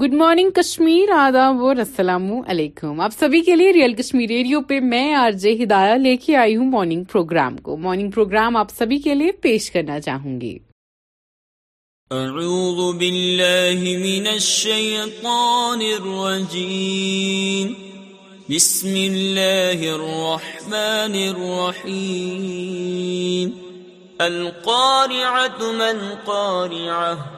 Good morning Kashmir آداب اور السلام علیکم آپ سبھی کے لیے ریئل کشمیر ریڈیو پہ میں آر جے ہدایہ لے کے آئی ہوں مارننگ پروگرام کو مارننگ پروگرام آپ سبھی کے لیے پیش کرنا چاہوں گی اعوذ باللہ من من الشیطان الرجیم بسم اللہ الرحمن الرحیم قارعہ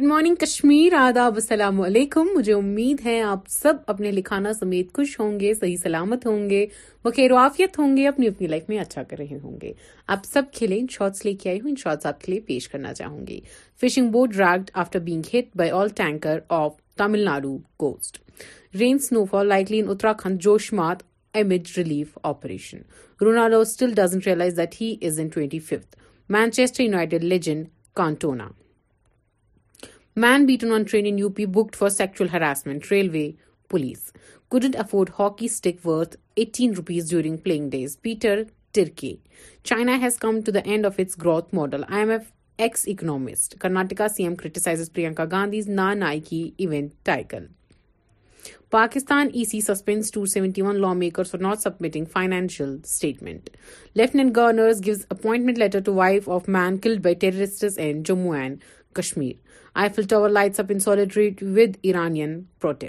گڈ مارننگ کشمیر آداب السلام علیکم مجھے امید ہے آپ سب اپنے لکھانا سمیت خوش ہوں گے صحیح سلامت ہوں گے بخیر وافیت ہوں گے اپنی اپنی لائف میں اچھا کر رہے ہوں گے آپ سب کھلے ان شارٹس لے کے آئی ہوں ان شارٹس آپ کے لیے پیش کرنا چاہوں گی fishing boat dragged after being hit by oil tanker off Tamil Nadu coast rain snow fall likely in مات Joshimath relief operation Ronaldo still doesn't realise that he is in twenty fifth Manchesterite legend Cantona Man beaten on train in UP booked for sexual harassment. Railway police couldn't afford hockey stick worth 18 rupees during playing days. Peter Tirkey. China has come to the end of its growth model. IMF ex-economist. Karnataka CM criticizes Priyanka Gandhi's Na Nike event title. Pakistan EC suspends 271 lawmakers for not submitting financial statement. Lieutenant Governors gives appointment letter to wife of man killed by terrorists in Jammu and Kashmir Eiffel tower lights up in solidarity with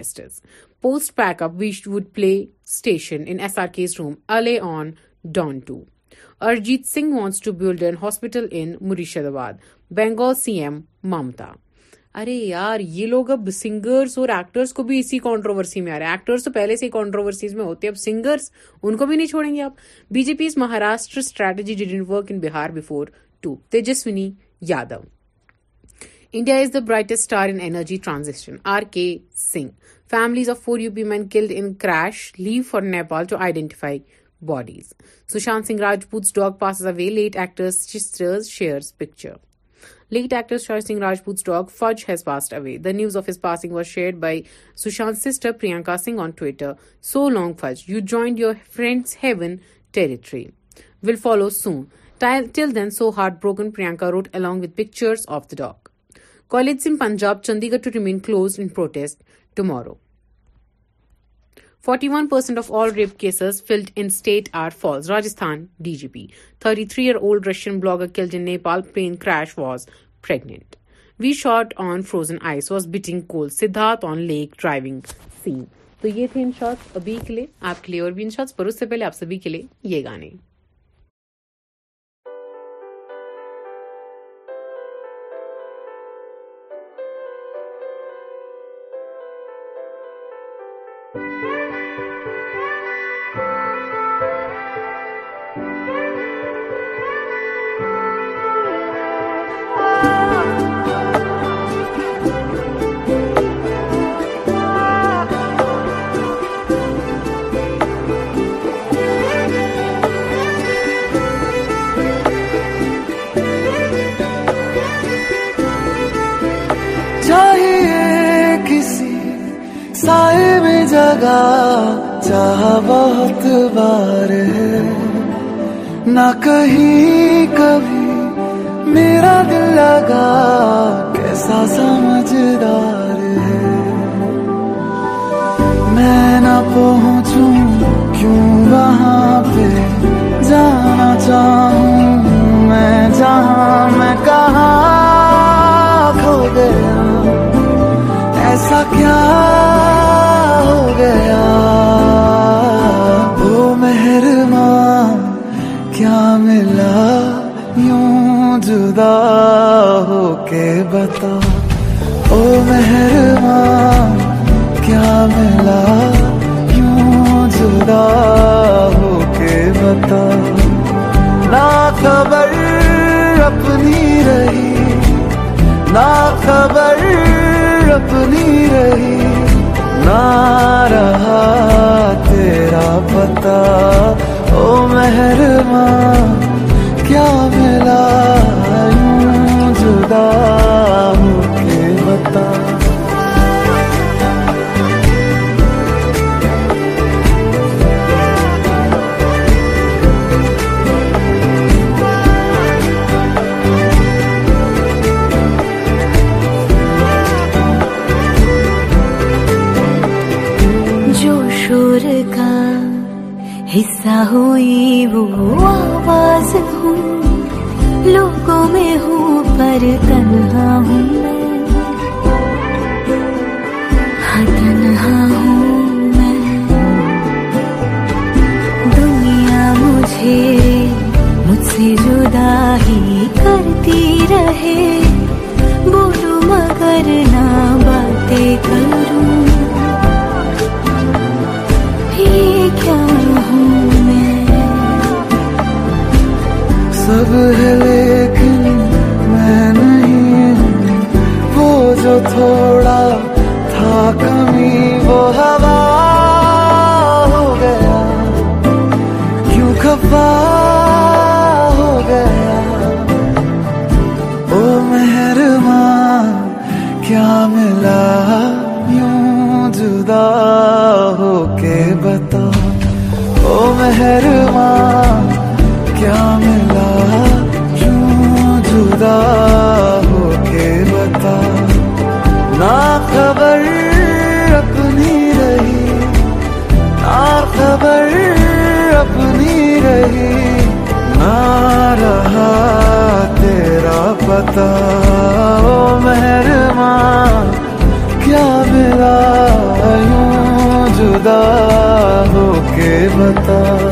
post pack up which would PlayStation S R room الے on Don two Arijit Singh wants to build an hospital in Murshidabad Bengal C M Mamata ارے یار یہ لوگ اب singers اور actress کو بھی اسی controversy میں آ رہے ہیں ایکٹرس تو پہلے سے کانٹروورسیز میں ہوتے ہیں اب سنگرس ان کو بھی نہیں چھوڑیں گے آپ B J P Maharashtra strategy the work in Bihar before to Tejashwi Yadav India is the brightest star in energy transition. R.K. Singh. Families of 4 UP men killed in crash leave for Nepal to identify bodies. Sushant Singh Rajput's dog passes away. Late actor sisters shares picture. Late actor Sushant Singh Rajput's dog Fudge has passed away. The news of his passing was shared by Sushant's sister Priyanka Singh on Twitter. So long, Fudge. You joined your friend's heaven territory. Will follow soon. Till then, so heartbroken, Priyanka wrote along with pictures of the dog. Colleges in Punjab Chandigarh to remain close in protest tomorrow forty one percent of all rape cases filed in state are falls Rajasthan D G P thirty three year old Russian blogger killed in Nepal plane crash was print we shot on frozen ice was putting cool Siddharth on lake driving scene تو یہ تھے in short ابھی کے لیے آپ کے لیے اور بھی ان شاءٹ پر اس سے پہلے آپ سبھی کے لیے یہ گانے اعتبار ہے نہ کہیں کبھی میرا دل لگا کیسا سمجھدار ہے میں نہ پہنچوں کیوں وہاں پہ جانا چاہوں میں جہاں میں کہاں کھو گیا ایسا کیا ہو گیا کیا ملا یوں جدا ہو کے بتا او مہربان کیا ملا یوں جدا ہو کے بتا نا خبر اپنی رہی نا خبر اپنی رہی نہ رہا تیرا پتا مہر کیا ملا کے بتا حصہ ہوئی وہ آواز ہوں لوگوں میں ہوں پر تنہا ہوں میں ہاں، تنہا ہوں میں دنیا مجھے مجھ سے جدا ہی کرتی رہے بولو مگر نہ باتیں کر بتا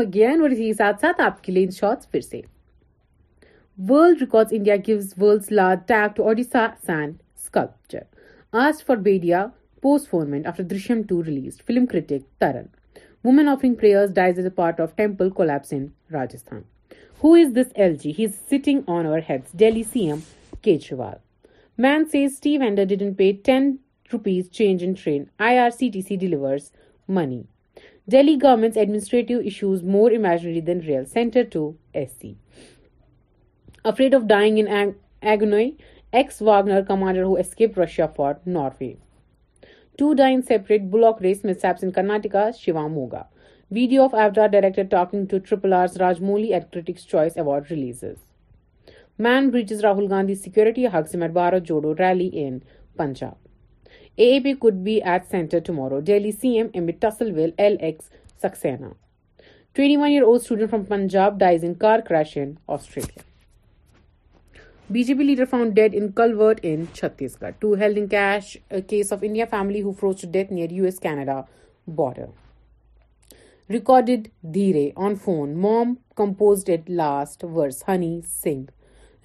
اگین اور اسی کے ساتھ ساتھ آپ کے لیے ان شارٹس پھر سے world records India gives world's large take to Odisha sand sculpture آسٹ for بیڈیا postponement after Drishyam two release film critic Taran woman offering prayers dies as a part of temple collapse in Rajasthan who is this L G he is sitting on over heads Delhi C M Kejriwal man says Steve ender didn't pay ten rupees change in train I R C T C delivers money Delhi government's administrative issues more imaginary than real centre to S C freed of dying اینگنو S Wagner commander who escape Russia for Norway time separate block race میں seeps in Karnataka Shivamogga video of ایو ڈا director talking to triple R's Rajamouli ایٹکس choice award release man bridges Rahul Gandhi security hook summit Bharat Jodo rally in Punjab A B kid B at centre tomorrow Delhi C M M بٹسل L S Saxena Punjab ڈائیزنگ car crash in Australia B J P leader from dead int in Chhattisgarh to ہیلڈنگ cash case of India family who froze death near U S Canada border recorded دھیرے on phone mom compose add last verse Honey Singh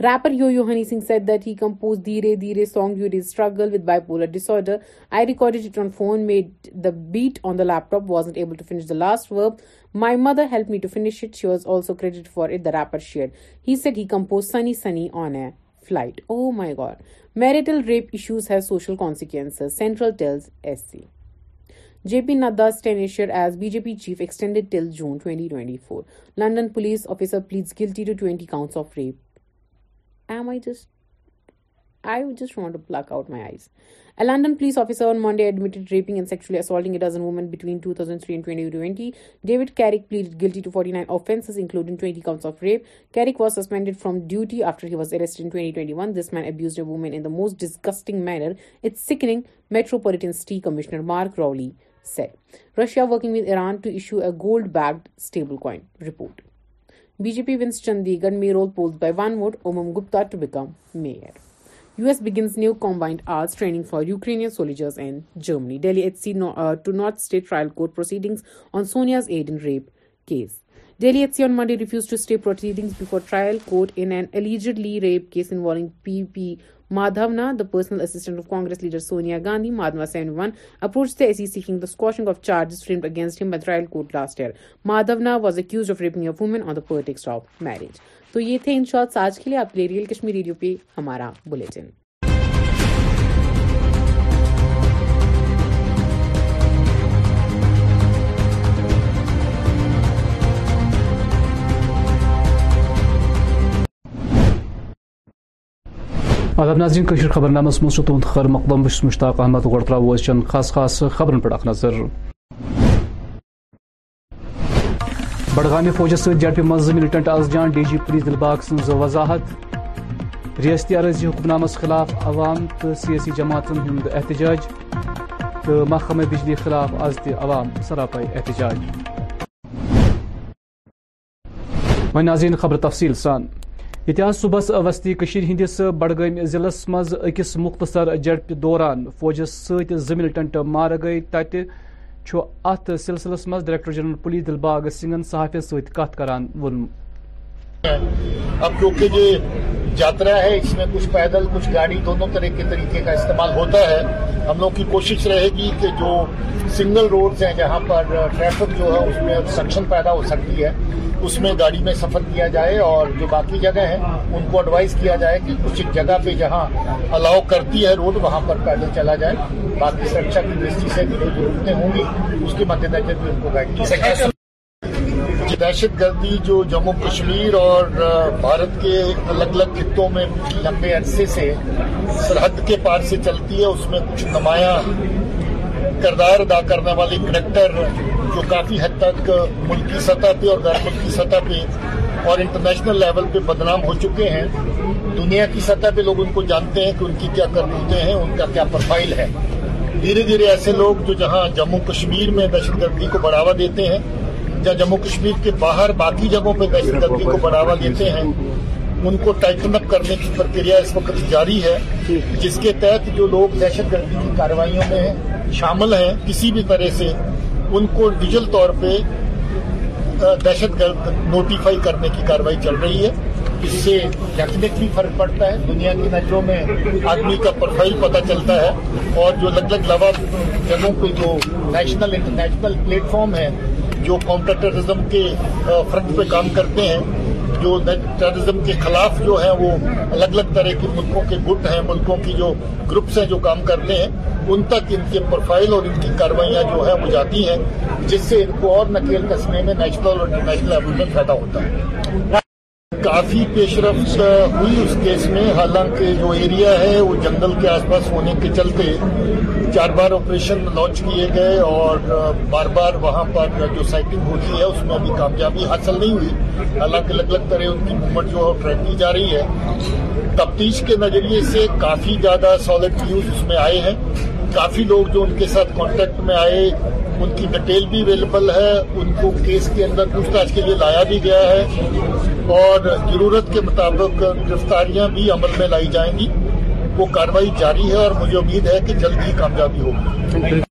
Rapper Yo-Yo Honey Singh said that he composed Dheere Dheere song during his struggle with bipolar disorder. I recorded it on phone, made the beat on the laptop, wasn't able to finish the last verb. My mother helped me to finish it. She was also credited for it, the rapper shared. He said he composed Sunny Sunny on a flight. Oh my God. Marital rape issues have social consequences, Central tells SC. JP Nadda's tenure as BJP chief extended till June 2024. London police officer pleads guilty to 20 counts of rape. I just want to pluck out my eyes. A London police officer on Monday admitted raping and sexually assaulting a dozen women between 2003 and 2020. David Carrick pleaded guilty to 49 offences, including 20 counts of rape. Carrick was suspended from duty after he was arrested in 2021. This man abused a woman in the most disgusting manner. It's sickening, Metropolitan City Commissioner Mark Rowley said. Russia working with Iran to issue a gold-backed stablecoin report. BJP wins Chandigarh mayoral polls by 1 vote. Umam Gupta to become mayor. US begins new combined arts training for Ukrainian soldiers in Germany. Delhi HC uh, to not stay trial court proceedings on Sonia's Aiden rape case. Delhi HC on on refused to refuses to before trial court trial an allegedly rape rape case PP P P Madhavan assistant of Congress of Sonia leader Sonia 71, approached the one seeking the squashing of charges of against against him trial trial court last Madhavna was accused of of raping of on on the of marriage. Of تو یہ تھے ان shorts آج کے لیے آپ کے لیے real Kashmir radio پہ ہمارا بلیٹن آداب مطلب ناظرین کشیر خبر نامس مز تہد خیر مقدم بس مشتاق احمد گوڑ گو چن خاص خاص خبرن پہ اخ نظر بڈگام فوجس ست فوجی مز ملٹنٹ آس جان D G P Dilbagh Singh وضاحت ریاستی عرضی حکم نامس خلاف عوام تو سیاسی جماعتن ہند احتجاج تو محکمہ بجلی خلاف آز عوام سراپائی احتجاج ناظرین خبر تفصیل سان یعن صبح وستی كش ہندس بڑگ ضلع اکس مختصر جڑپہ دوران فوجس ستع ز ملٹنٹ مار ات سلسلس مز ڈائریکٹر جنرل پولیس دلباغ سنگھن صحافی ست كران اب کیونکہ یہ جاترا ہے اس میں کچھ پیدل کچھ گاڑی دونوں طرح کے طریقے کا استعمال ہوتا ہے ہم لوگ کی کوشش رہے گی کہ جو سنگل روڈز ہیں جہاں پر ٹریفک جو ہے اس میں سکشن پیدا ہو سکتی ہے اس میں گاڑی میں سفر کیا جائے اور جو باقی جگہ ہیں ان کو ایڈوائز کیا جائے کہ کچھ جگہ پہ جہاں الاؤ کرتی ہے روڈ وہاں پر پیدل چلا جائے باقی سرکشا کی دشی سے بھی جو ضرورتیں ہوں گی اس کے مد نظر بھی ان کو گائیڈ کی سکتے دہشت گردی جو جموں کشمیر اور بھارت کے الگ الگ خطوں میں لمبے عرصے سے سرحد کے پار سے چلتی ہے اس میں کچھ نمایاں کردار ادا کرنے والے کریکٹر جو کافی حد تک ملکی سطح پہ اور غیر ملکی سطح پہ اور انٹرنیشنل لیول پہ بدنام ہو چکے ہیں دنیا کی سطح پہ لوگ ان کو جانتے ہیں کہ ان کی کیا کرتوتے ہیں ان کا کیا پروفائل ہے دھیرے دھیرے ایسے لوگ جو جہاں جموں کشمیر میں دہشت گردی کو بڑھاوا دیتے ہیں یا جموں کشمیر کے باہر باقی جگہوں پہ دہشت گردی کو بڑھاوا دیتے ہیں ان کو ٹائٹن اپ کرنے کی پرکریا اس وقت جاری ہے جس کے تحت جو لوگ دہشت گردی کی کارروائیوں میں شامل ہیں کسی بھی طرح سے ان کو ڈیجل طور پہ دہشت گرد نوٹیفائی کرنے کی کاروائی چل رہی ہے اس سے ڈیفینیٹلی فرق پڑتا ہے دنیا کی نظروں میں آدمی کا پروفائل پتا چلتا ہے اور جو لگ الگ لوگ جگہوں پہ جو نیشنل انٹرنیشنل پلیٹ فارم ہے جو کاؤںیرم کے فرنٹ پہ کام کرتے ہیں جو ٹیررزم کے خلاف جو ہیں وہ الگ الگ طرح کے ملکوں کے گٹ ہیں ملکوں کی جو گروپس ہیں جو کام کرتے ہیں ان تک ان کے پروفائل اور ان کی کاروائیاں جو ہیں وہ جاتی ہیں جس سے ان کو اور نکیل کسنے میں نیشنل اور انٹرنیشنل لیول میں فائدہ ہوتا ہے کافی پیش رفت ہوئی اس کیس میں حالانکہ جو ایریا ہے وہ جنگل کے آس پاس ہونے کے چلتے چار بار آپریشن لانچ کیے گئے اور بار بار وہاں پر جو سائٹنگ ہوتی ہے اس میں ابھی کامیابی حاصل نہیں ہوئی حالانکہ الگ الگ طرح ان کی موومنٹ جو ہے ٹریک کی جا رہی ہے تفتیش کے نظریے سے کافی زیادہ سالڈ نیوز اس میں آئے ہیں کافی لوگ جو ان کے ساتھ کانٹیکٹ میں آئے ان کی ڈیٹیل بھی اویلیبل ہے ان کو کیس کے اندر تاچھ کے لیے لایا بھی گیا ہے اور ضرورت کے مطابق گرفتاریاں بھی عمل میں لائی جائیں گی وہ کاروائی جاری ہے اور مجھے امید ہے کہ جلد ہی کامیابی ہوگی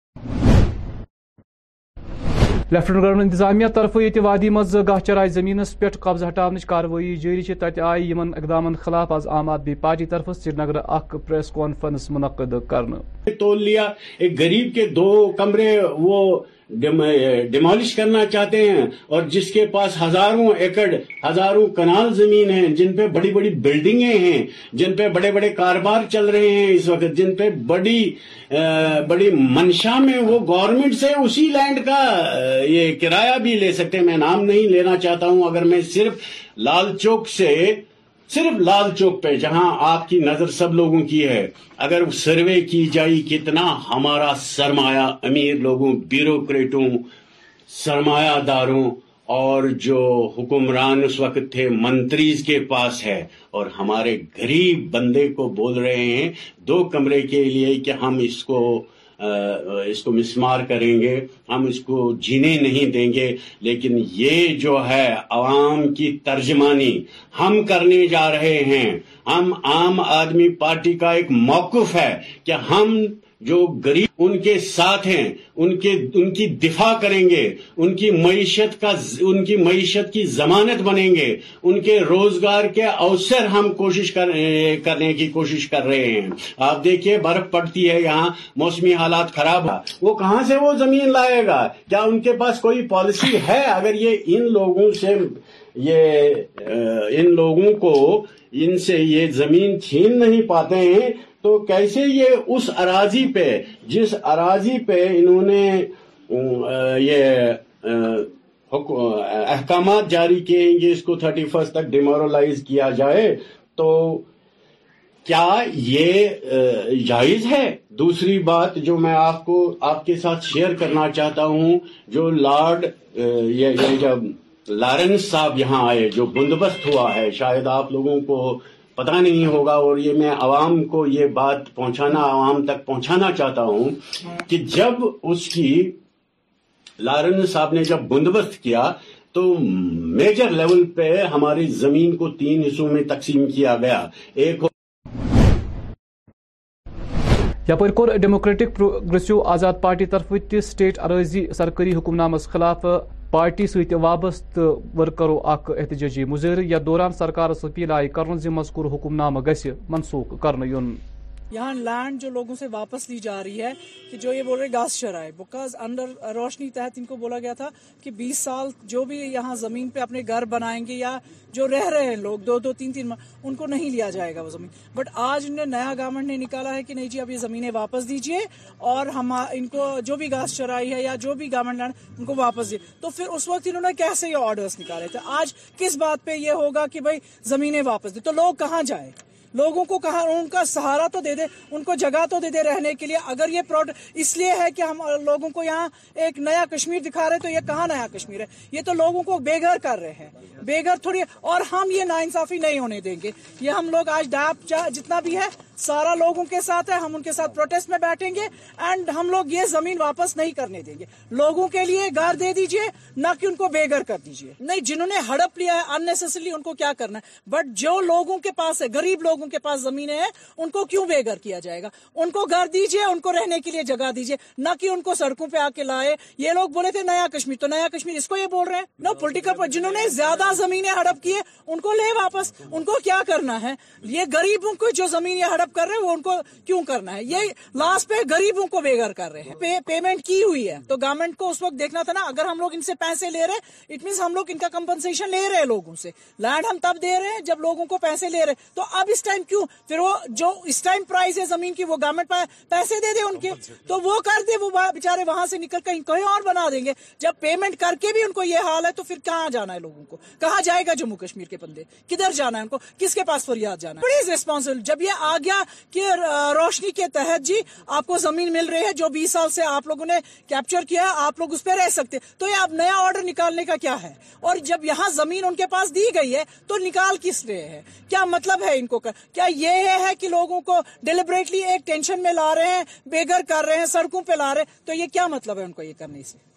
لیفٹنٹ گورنر انتظامیہ طرف یہ وادی مز گاہ چرائے زمین پہ قبضہ ہٹان کی کاروی جاری تب آئی اقدام خلاف آز عام آدمی پارٹی طرف سری نگر اخ پریس کانفرنس منعقد کرنے لیا ایک غریب کے دو کمرے وہ ڈیمالش کرنا چاہتے ہیں اور جس کے پاس ہزاروں ایکڑ ہزاروں کنال زمین ہیں جن پہ بڑی بڑی بلڈنگیں ہیں جن پہ بڑے بڑے کاروبار چل رہے ہیں اس وقت جن پہ بڑی بڑی منشا میں وہ گورنمنٹ سے اسی لینڈ کا یہ کرایہ بھی لے سکتے ہیں میں نام نہیں لینا چاہتا ہوں اگر میں صرف لال چوک سے صرف لال چوک پہ جہاں آپ کی نظر سب لوگوں کی ہے اگر سروے کی جائی کتنا ہمارا سرمایہ امیر لوگوں بیوروکریٹوں سرمایہ داروں اور جو حکمران اس وقت تھے منتریز کے پاس ہے اور ہمارے گریب بندے کو بول رہے ہیں دو کمرے کے لیے کہ ہم اس کو اس کو مسمار کریں گے ہم اس کو جینے نہیں دیں گے لیکن یہ جو ہے عوام کی ترجمانی ہم کرنے جا رہے ہیں ہم عام آدمی پارٹی کا ایک موقف ہے کہ ہم جو غریب ان کے ساتھ ہیں ان کی دفاع کریں گے ان کی معیشت کا ان کی معیشت کی ضمانت بنیں گے ان کے روزگار کے اوسر ہم کوشش کرنے کی کوشش کر رہے ہیں آپ دیکھیے برف پڑتی ہے یہاں موسمی حالات خراب ہے وہ کہاں سے وہ زمین لائے گا کیا ان کے پاس کوئی پالیسی ہے اگر یہ ان لوگوں سے یہ ان لوگوں کو ان سے یہ زمین چھین نہیں پاتے ہیں تو کیسے یہ اس اراضی پہ جس اراضی پہ انہوں نے یہ احکامات جاری کیے ہیں کہ اس کو تھرٹی فرسٹ تک ڈیمورلائز کیا جائے تو کیا یہ جائز ہے دوسری بات جو میں آپ کو آپ کے ساتھ شیئر کرنا چاہتا ہوں جو لارڈ یہ جب لارنس صاحب یہاں آئے جو بندوبست ہوا ہے شاید آپ لوگوں کو پتا نہیں ہوگا اور یہ میں عوام کو یہ بات پہنچانا عوام تک پہنچانا چاہتا ہوں کہ جب اس کی لارن صاحب نے جب بندوبست کیا تو میجر لیول پہ ہماری زمین کو تین حصوں میں تقسیم کیا گیا ایک یا کور ڈیموکریٹک پروگریسو آزاد پارٹی طرف ترفتی سٹیٹ ارضی سرکری حکم نامس خلاف پارٹی ور کرو اخ احتجاجی مظاہرہ یتھ دوران سرکارس اپیل آئی مذکور حکم نامہ گژھِ منسوخ یُن یہاں لینڈ جو لوگوں سے واپس لی جا رہی ہے کہ جو یہ بول رہے گاس شرائے انڈر روشنی تحت ان کو بولا گیا تھا کہ بیس سال جو بھی یہاں زمین پہ اپنے گھر بنائیں گے یا جو رہ رہے ہیں لوگ دو دو تین تین ان کو نہیں لیا جائے گا وہ زمین بٹ آج انہیں نیا گورنمنٹ نے نکالا ہے کہ نہیں جی اب یہ زمینیں واپس دیجیے اور ہم ان کو جو بھی گاس چرائی ہے یا جو بھی گورنمنٹ لینڈ ان کو واپس دیے تو پھر اس وقت انہوں نے کیسے یہ آرڈرس نکالے تھے آج کس بات پہ یہ ہوگا کہ بھائی زمینیں واپس دی تو لوگ کہاں جائیں لوگوں کو کہاں کا سہارا تو دے دے ان کو جگہ تو دے دے رہنے کے لیے اگر یہ پروڈکٹ اس لیے ہے کہ ہم لوگوں کو یہاں ایک نیا کشمیر دکھا رہے تو یہ کہاں نیا کشمیر ہے یہ تو لوگوں کو بے گھر کر رہے ہیں بے گھر تھوڑی اور ہم یہ ناانصافی نہیں ہونے دیں گے یہ ہم لوگ آج ڈاپ جتنا بھی ہے سارا لوگوں کے ساتھ ہے ہم ان کے ساتھ پروٹیسٹ میں بیٹھیں گے اینڈ ہم لوگ یہ زمین واپس نہیں کرنے دیں گے لوگوں کے لیے گھر دے دیجئے نہ کہ ان کو بے گھر کر دیجئے نہیں جنہوں نے ہڑپ لیا انسری ان کو کیا کرنا ہے بٹ جو لوگوں کے پاس ہے گریب لوگوں کے پاس زمینیں ہیں ان کو کیوں بے گھر کیا جائے گا ان کو گھر دیجئے ان کو رہنے کے لیے جگہ دیجئے نہ کہ ان کو سڑکوں پہ آ کے لائے یہ لوگ بولے تھے نیا کشمیر تو نیا کشمیر یہ بول رہے ہیں نو پولیٹیکل جنہوں نے زیادہ زمینیں ہڑپ کی ان کو لے واپس ان کو کیا کرنا ہے یہ گریبوں کو جو زمین ہڑپ کر رہے ہیں وہ ان کو کیوں کرنا ہے یہ لاسٹ پہ غریبوں کو بے گھر کر رہے ہیں پیمنٹ کی ہوئی ہے تو گورنمنٹ کو اس وقت دیکھنا تھا نا اگر ہم لوگ ان سے پیسے لے رہے ہیں اٹ مینس ہم لوگ ان کا کمپنسیشن لے رہے ہیں لوگوں سے لینڈ ہم تب دے رہے ہیں جب لوگوں کو پیسے لے رہے تو اب اس ٹائم کیوں پھر وہ جو اس ٹائم پرائز ہے زمین کی وہ گورنمنٹ پیسے دے دے ان کے تو وہ کر دے وہ بےچارے وہاں سے نکل کہیں کہیں اور بنا دیں گے جب پیمنٹ کر کے بھی ان کو یہ حال ہے تو پھر کہاں جانا ہے لوگوں کو کہاں جائے گا جموں کشمیر کے بندے کدھر جانا ہے ان کو کس کے پاس فریاد جانا ہے پلیز ریسپانسبل جب یہ آ گیا کہ روشنی کے تحت جی آپ کو زمین مل رہی ہے جو بیس سال سے آپ لوگوں نے کیپچر کیا ہے آپ لوگ اس پہ رہ سکتے تو یہ نیا آرڈر نکالنے کا کیا ہے اور جب یہاں زمین ان کے پاس دی گئی ہے تو نکال کس رہے ہیں کیا مطلب ہے ان کو کیا یہ ہے کہ لوگوں کو ڈیلیبریٹلی ایک ٹینشن میں لا رہے ہیں بے گھر کر رہے ہیں سڑکوں پہ لا رہے ہیں تو یہ کیا مطلب ہے ان کو یہ کرنے سے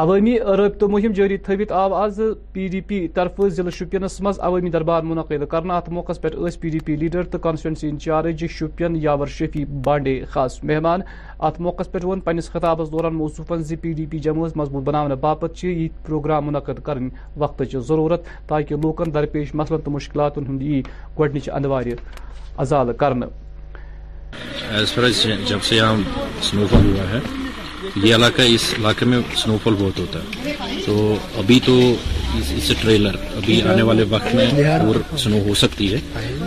عوامی رابطہ مہم جاری تھوت آو آز پی ڈی پی طرف ضلع شپینس عوامی دربار منعقد کرنا ات موقع پہ پی ڈی پی لیڈر تو کانسٹیچنسی انچارج شپین یاور شفی بانڈے خاص مہمان ات موقع پہ پنس خطابس دوران موصوفن زی پی ڈی پی جماعت مضبوط بنانے باپ یہ پروگرام منعقد کرقت ضرورت تاکہ لوکن درپیش مسلن تو مشکلات ہند ی گڈنچ اندوار ازال کر یہ علاقہ اس علاقے میں سنو فال بہت ہوتا ہے تو ابھی تو اس ٹریلر ابھی آنے والے وقت میں اور سنو ہو سکتی ہے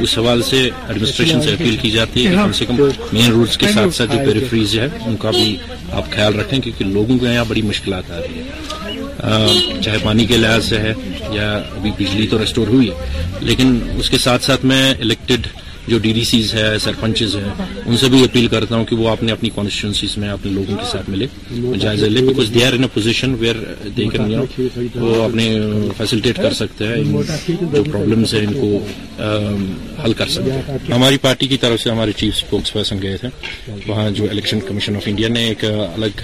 اس حوال سے ایڈمنسٹریشن سے اپیل کی جاتی ہے کم سے کم مین روڈز کے ساتھ ساتھ جو پیریفریز ہے ان کا بھی آپ خیال رکھیں کیونکہ لوگوں کے یہاں بڑی مشکلات آ رہی ہیں چاہے پانی کے لحاظ سے ہے یا ابھی بجلی تو ریسٹور ہوئی ہے لیکن اس کے ساتھ ساتھ میں الیکٹڈ جو ڈی ڈی سیز ہے سرپنچز ہیں ان سے بھی اپیل کرتا ہوں کہ وہ اپنے اپنی کانسٹیچوئنسیز میں اپنے لوگوں کے ساتھ ملے جائزہ لے پوزیشن ہیں وہ اپنے فیسلٹیٹ کر پرابلمس ہے ان کو حل کر سکتے ہیں ہماری پارٹی کی طرف سے ہمارے چیف اسپوکس پرسن گئے تھے وہاں جو الیکشن کمیشن آف انڈیا نے ایک الگ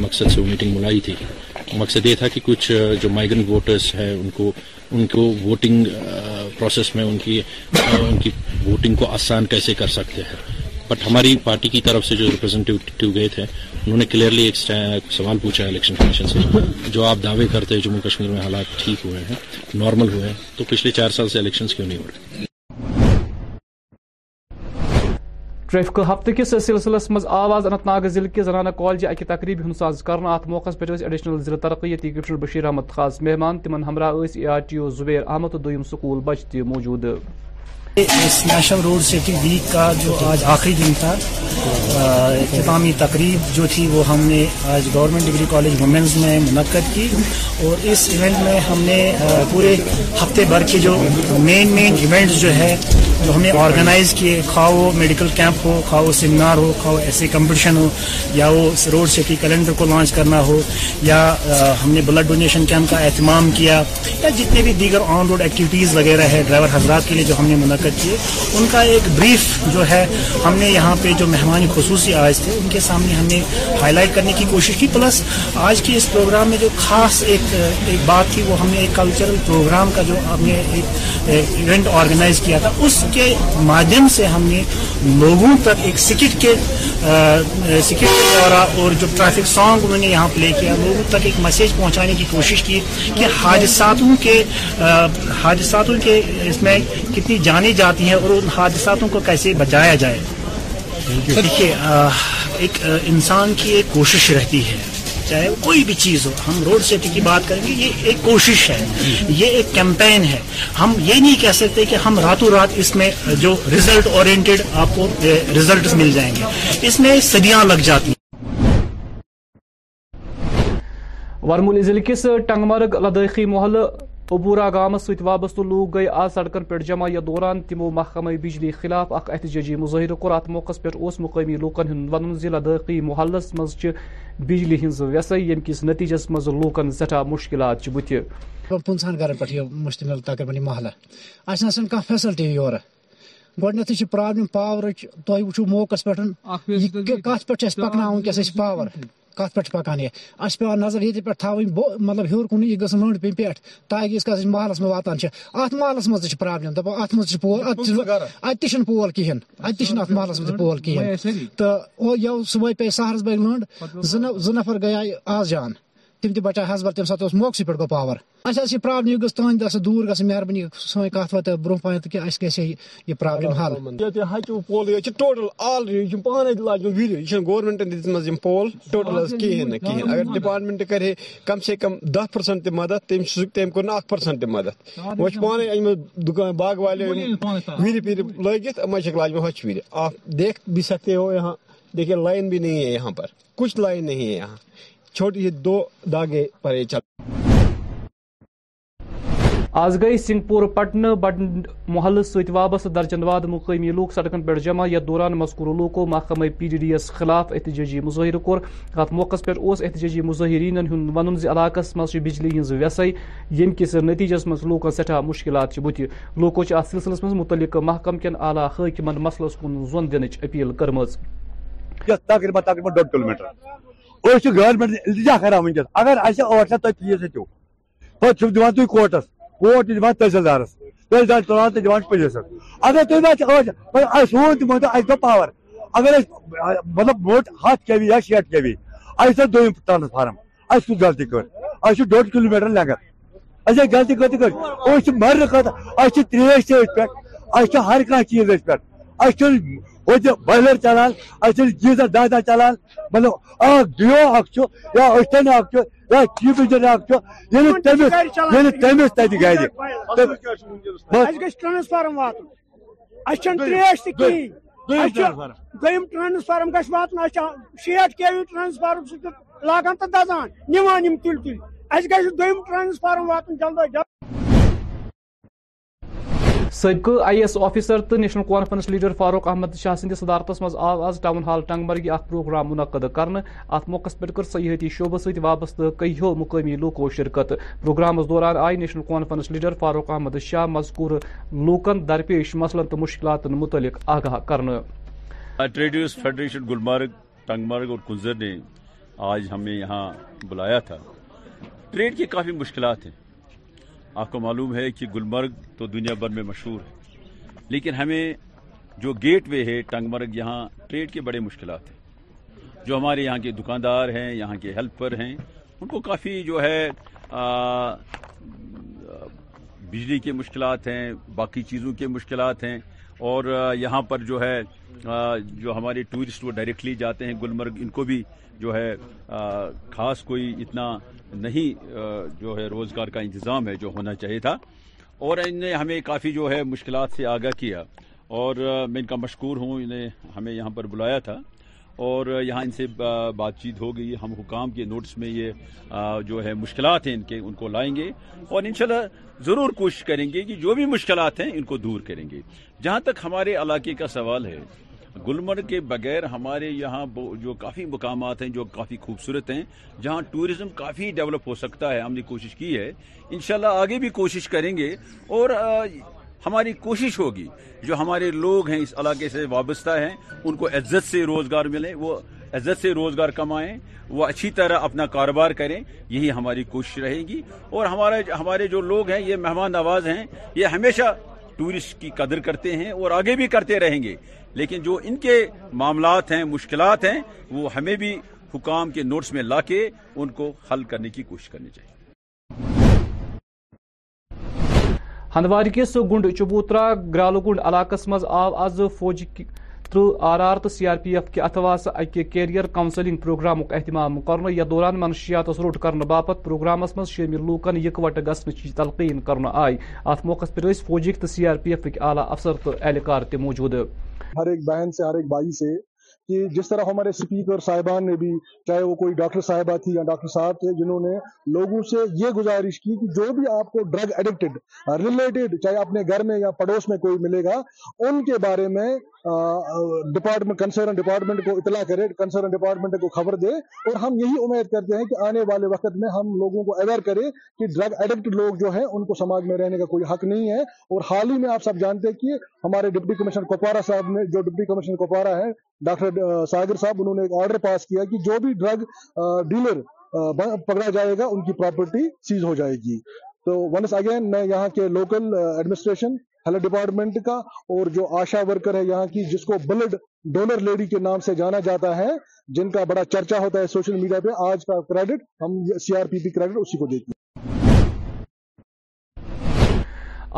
مقصد سے وہ میٹنگ بلائی تھی مقصد یہ تھا کہ کچھ جو مائگرینٹ ووٹرس ہیں ان کو ان کو ووٹنگ پروسیس uh, میں ان کی uh, ان کی ووٹنگ کو آسان کیسے کر سکتے ہیں بٹ ہماری پارٹی کی طرف سے جو ریپرزینٹیو گئے تھے انہوں نے کلیئرلی ایک سوال پوچھا الیکشن کمیشن سے جو آپ دعوے کرتے ہیں جموں کشمیر میں حالات ٹھیک ہوئے ہیں نارمل ہوئے ہیں تو پچھلے چار سال سے الیکشنز کیوں نہیں ہو رہے ٹریفک ہفتہ کس سلسلس مز آواز انت ناگ ضلع کے زنانہ کالج اکہ تقریبی ہند ساز ات موقع پہ ایڈیشنل ضلع ترقی یتی بشیر احمد خاص مہمان ہمراہ R T O Zubair Ahmad تو دم سکول بچ موجود اس نیشنل روڈ سیفٹی ویک کا جو آج آخری دن تھا اختتامی تقریب جو تھی وہ ہم نے آج گورنمنٹ ڈگری کالج وومنز میں منعقد کی اور اس ایونٹ میں ہم نے پورے ہفتے بھر کے جو مین مین ایونٹس جو ہے جو ہم نے آرگنائز کیے کھاؤ وہ میڈیکل کیمپ ہو کھاؤ وہ سیمینار ہو کھاؤ ایسے کمپٹیشن ہو یا وہ روڈ سیفٹی کیلنڈر کو لانچ کرنا ہو یا ہم نے بلڈ ڈونیشن کیمپ کا اہتمام کیا یا جتنے بھی دیگر آن روڈ ایکٹیویٹیز وغیرہ ہے ڈرائیور حضرات کے لیے جو ہم نے منعقد ان کا ایک بریف جو ہے ہم نے یہاں پہ جو مہمان خصوصی آج تھے ان کے سامنے ہم نے ہائی لائٹ کرنے کی کوشش کی پلس آج کے اس پروگرام میں جو خاص ایک ایک بات تھی وہ ہم نے ایک کلچرل پروگرام کا جو ہم نے ایک ایونٹ آرگنائز کیا تھا اس کے مادھیم سے ہم نے لوگوں تک ایک سکٹ کے سکٹ کے دورہ اور جو ٹریفک سانگ انہوں نے یہاں پلے کیا لوگوں تک ایک میسیج پہنچانے کی کوشش کی کہ حادثاتوں کے حادثاتوں کے اس میں کتنی جانے جاتی ہیں اور ان حادثاتوں کو کیسے بچایا جائے دیکھیے ایک انسان کی ایک کوشش رہتی ہے چاہے کوئی بھی چیز ہو ہم روڈ سیفٹی کی بات کریں گے یہ ایک کوشش ہے جی۔ یہ ایک کیمپین ہے ہم یہ نہیں کہہ سکتے کہ ہم راتوں رات اس میں جو ریزلٹ اورینٹیڈ آپ کو ریزلٹ مل جائیں گے اس میں صدیاں لگ جاتی ہیں ورمولی ضلع کس ٹنگ مرگ لدائخی محل ابورا گامس ست وابستہ لوگ گئی آج سڑکن پہ جمع یا دوران تمو محکمہ بجلی خلاف اخ احتجاجی مظاہرہ کور ات موقع پہ اس مقامی لوکن ہند ون لدائخی محلس مز بجلی ہز ویسائی یم کس نتیجس مز لوکن سٹھا مشکلات بت پنسان گھر پہ مشتمل تقریباً محلہ اہم کھانا فیسلٹی یور گۄڈنٮ۪تھٕے پرابلم پاورٕچ تۄہہِ وٕچھِو موقعس پٮ۪ٹھ کتھ پٮ۪ٹھ چھُ اَسہِ پکناوُن وٕنکیٚس پاور کت پہ پکان یہ اس پیسہ نظر یہ مطلب ہور کن یہ گھن لنڈ پی پہ تاکہ اس محلس مس واتا ات محلس من تم دھت ات سے پول ات اتنا پول كہیں اتنا ات محلس مز اَچھا، پول کہین تو یو صبح پیے سہرس بگ لو نفر گیا آز جان تم تچہ حسب تمہ سات موقع پہ گو پاوار یہ پریبلم دور گیم مہربانی سن وات برتن آلریڈ پانے وقت گورمینٹن دا پول ٹوٹل نیو اگر ڈپارمنٹ کرئے کم سے کم دہ پن مدد تمہنٹ مدد و پانے این دکان باغ والے ویر پی لگ لاجم سختی لائن بھی یہاں پر کچھ لائن چھوٹی دو پرے آز گئی سنگ پور پٹنہ بٹ محل سابط درجن واد مقامی لوگ سڑکن پہ جمع یا دوران مذکور لوکو محکمہ پی ڈی ڈی یس خلاف احتجاجی مظاہرہ کور ات موقع پہ احتجاجی مظاہرین ون علاقہ مز بجلی ہز ویسے یم کس نتیجس مز لوکن سٹھا مشکلات بت لوکو ات سلسلس مز متعلق محکم کن اعلی حاکمن مسلس کن زون دنچ اپیل کرم تقریباً تقریباً اس الجا کر ونکس اگر اچھا شیس تک فیس کوٹ پہ دن کورٹس کورٹ دحصیلدارس تحصیل چلانا تو دلسک اگر تم میری ہوں تو مطلب پاور اگر مطلب موٹ ہات کے یا شیٹ کے دوٚیِم ٹرانسفارم کُس غلطی کرو میٹر لینگت غلطی تہِ أتھۍ تریش اَسہِ پہ ہر اَسہِ پہ بائلر چلانے گیزر دہ دہ چلان مطلب ڈیو یا یا اشتن چیف تمس دادا چلانے وات گی وات شیٹ کے وی ٹرانسفارم سب لاگان تو دزان نل ام ٹرانسفارم وات جلد سبقہ آئی ایس آفیسر تو National Conference leader Farooq Ahmad Shah سندس صدارتس مز آو آز ٹاؤن ہال ٹنگ مرگی پروگرام منعقد کرنے ات موقع پہ کر سیاحتی شعبہ ست وابستہ کئیو مقامی لوکو شرکت پروگرام دوران آئی national conference leader Farooq Ahmad Shah مذکور لوکن درپیش مثلاً مشکلات متعلق آگاہ ٹریڈ فیڈریشن گلمرگ اور کنزر نے آج ہمیں یہاں بلایا تھا کی کافی مشکلات ہیں آپ کو معلوم ہے کہ گلمرگ تو دنیا بھر میں مشہور ہے لیکن ہمیں جو گیٹ وے ہے ٹنگ مرگ یہاں ٹریڈ کے بڑے مشکلات ہیں جو ہمارے یہاں کے دکاندار ہیں یہاں کے ہیلپر ہیں ان کو کافی جو ہے بجلی کے مشکلات ہیں باقی چیزوں کے مشکلات ہیں اور یہاں پر جو ہے جو ہمارے ٹورسٹ وہ ڈائریکٹلی جاتے ہیں گلمرگ ان کو بھی جو ہے خاص کوئی اتنا نہیں جو ہے روزگار کا انتظام ہے جو ہونا چاہیے تھا اور ان نے ہمیں کافی جو ہے مشکلات سے آگاہ کیا اور میں ان کا مشکور ہوں انہیں ہمیں یہاں پر بلایا تھا اور یہاں ان سے بات چیت ہو گئی ہم حکام کے نوٹس میں یہ جو ہے مشکلات ہیں ان کے ان کو لائیں گے اور انشاءاللہ ضرور کوشش کریں گے کہ جو بھی مشکلات ہیں ان کو دور کریں گے جہاں تک ہمارے علاقے کا سوال ہے گلمرگ کے بغیر ہمارے یہاں جو کافی مقامات ہیں جو کافی خوبصورت ہیں جہاں ٹوریزم کافی ڈیولپ ہو سکتا ہے ہم نے کوشش کی ہے انشاءاللہ آگے بھی کوشش کریں گے اور ہماری کوشش ہوگی جو ہمارے لوگ ہیں اس علاقے سے وابستہ ہیں ان کو عزت سے روزگار ملیں وہ عزت سے روزگار کمائیں وہ اچھی طرح اپنا کاروبار کریں یہی ہماری کوشش رہے گی اور ہمارے ہمارے جو لوگ ہیں یہ مہمان نواز ہیں یہ ہمیشہ ٹورسٹ کی قدر کرتے ہیں اور آگے بھی کرتے رہیں گے لیکن جو ان کے معاملات ہیں مشکلات ہیں وہ ہمیں بھی حکام کے نوٹس میں لا کے ان کو حل کرنے کی کوشش کرنی چاہیے کس گنڈ چبوترا گرالو گنڈ علاقہ مز آو آز فوج تر آر آر تو سی آر پی ایف کے اتواس اکہ کیونسلنگ پروگرام اہتمام یا دوران منشیات روٹ کرنے باپت پروگرام مز شامل لوکن یکوٹ گھنچ تلقین کرنا آئی ات موقع پر فوجی تو سی آر پی ایف کے اعلی افسر تو اہلکار تہ موجود ہر ہر ایک ایک بہن سے سے کہ جس طرح ہمارے اسپیکر صاحبان نے بھی چاہے وہ کوئی ڈاکٹر صاحبہ تھی یا ڈاکٹر صاحب تھے جنہوں نے لوگوں سے یہ گزارش کی کہ جو بھی آپ کو ڈرگ ایڈکٹڈ ریلیٹڈ چاہے اپنے گھر میں یا پڑوس میں کوئی ملے گا ان کے بارے میں ڈپارٹمنٹ کنسرن ڈپارٹمنٹ کو اطلاع کرے کنسرن ڈپارٹمنٹ کو خبر دے اور ہم یہی امید کرتے ہیں کہ آنے والے وقت میں ہم لوگوں کو اویئر کرے کہ ڈرگ ایڈکٹ لوگ جو ہیں ان کو سماج میں رہنے کا کوئی حق نہیں ہے اور حال ہی میں آپ سب جانتے ہیں کہ ہمارے ڈپٹی کمشنر کپوارا صاحب نے جو ڈپٹی کمشنر کپوارا ہے ڈاکٹر ساگر صاحب انہوں نے ایک آرڈر پاس کیا کہ جو بھی ڈرگ ڈیلر پکڑا جائے گا ان کی پراپرٹی سیز ہو جائے گی تو ونس اگین میں یہاں کے لوکل ایڈمنسٹریشن ہیلتھ ڈپارٹمنٹ کا اور جو آشا ورکر ہے یہاں کی جس کو بلڈ ڈونر لیڈی کے نام سے جانا جاتا ہے جن کا بڑا چرچا ہوتا ہے سوشل میڈیا پہ آج کا کریڈٹ ہم C R P P credit اسی کو دیتے ہیں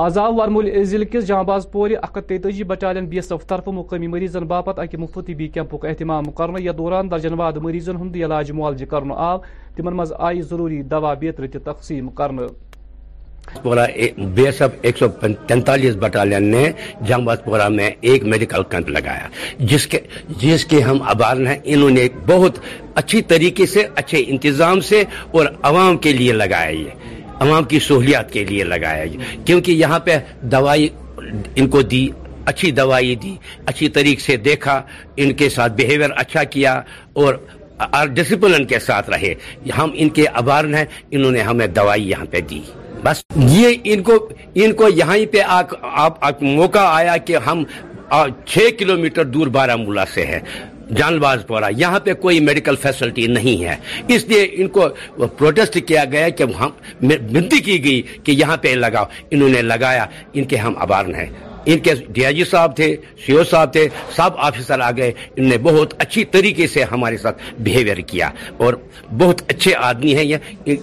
آزاو ورمول ضلع کس جاں باز پور اکھ تیتجی بٹالین بی ایس ایف طرف مقامی مریضن باپت اکہ مفت بی کیمپک اہتمام کرنے یا دوران درجن واد مریضن ہند علاج معالجہ کرن آو تمن مز آئی ضروری دوا بیتر تقسیم کرنے پورا بی ایس ایف ایک سو تینتالیس بٹالین نے جنگ باز پورا میں ایک میڈیکل کیمپ لگایا جس کے جس کے ہم آبار ہیں انہوں نے بہت اچھی طریقے سے اچھے انتظام سے اور عوام کے لیے لگایا یہ عوام کی سہولیات کے لیے لگایا یہ کیونکہ یہاں پہ دوائی ان کو دی اچھی دوائی دی اچھی طریقے سے دیکھا ان کے ساتھ بیہیویئر اچھا کیا اور ڈسپلن کے ساتھ رہے ہم ان کے ابارن ہیں انہوں نے ہمیں دوائی یہاں پہ دی بس یہ ان کو ان کو یہاں پہ موقع آیا کہ ہم چھ کلو میٹر دور بارہ مولا سے ہیں باز پورا یہاں پہ کوئی میڈیکل فیسلٹی نہیں ہے اس لیے ان کو پروٹیسٹ کیا گیا کہ ہم بنتی کی گئی کہ یہاں پہ لگاؤ انہوں نے لگایا ان کے ہم آبار ہیں ان کے ڈی آئی جی صاحب تھے سی او صاحب تھے سب آفیسر آ گئے ان نے بہت اچھی طریقے سے ہمارے ساتھ بہیویئر کیا اور بہت اچھے آدمی ہیں یہ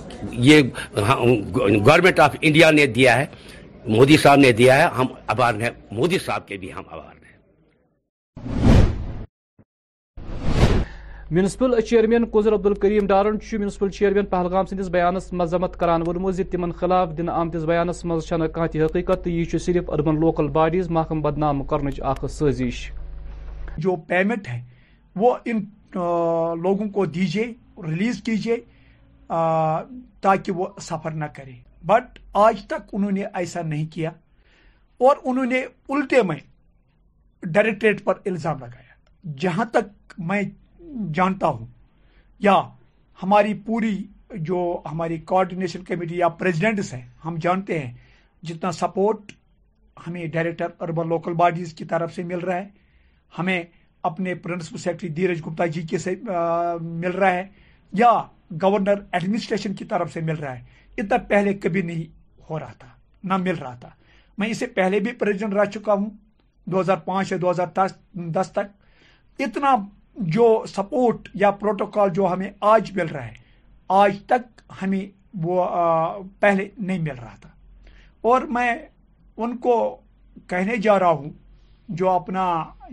یہ آف ہاں، انڈیا نے دیا ہے مودی صاحب نے دیا ہے ہم آبار ہیں مودی صاحب کے بھی ہم آبار ہیں میونسپل چیئرمین قزر عبدالکریم ڈارن میونسپل چیرمین پہلگام سندس بیانس مذمت کران ورمز تمن خلاف دن آمتس بیانس مجھے کہ حقیقت یہ صرف اربن لوکل باڈیز محکم بدنام کرنچ اخ سازش جو پیمنٹ ہے وہ ان لوگوں کو دیجئے ریلیز کیجئے تاکہ وہ سفر نہ کرے بٹ آج تک انہوں نے ایسا نہیں کیا اور انہوں نے الٹے میں ڈائریکٹریٹ پر الزام لگایا جہاں تک میں جانتا ہوں یا ہماری پوری جو ہماری کوارڈینیشن کمیٹی یا پریزیڈنٹس ہیں ہم جانتے ہیں جتنا سپورٹ ہمیں ڈائریکٹر اربن لوکل باڈیز کی طرف سے مل رہا ہے ہمیں اپنے پرنسپل سیکرٹری دھیرج گپتا جی کے سے مل رہا ہے یا گورنر ایڈمنسٹریشن کی طرف سے مل رہا ہے اتنا پہلے کبھی نہیں ہو رہا تھا نہ مل رہا تھا میں اسے پہلے بھی پریزیڈنٹ رہ چکا ہوں دو ہزار پانچ سے دو ہزار دس تک اتنا جو سپورٹ یا پروٹوکال جو ہمیں آج مل رہا ہے آج تک ہمیں وہ پہلے نہیں مل رہا تھا اور میں ان کو کہنے جا رہا ہوں جو اپنا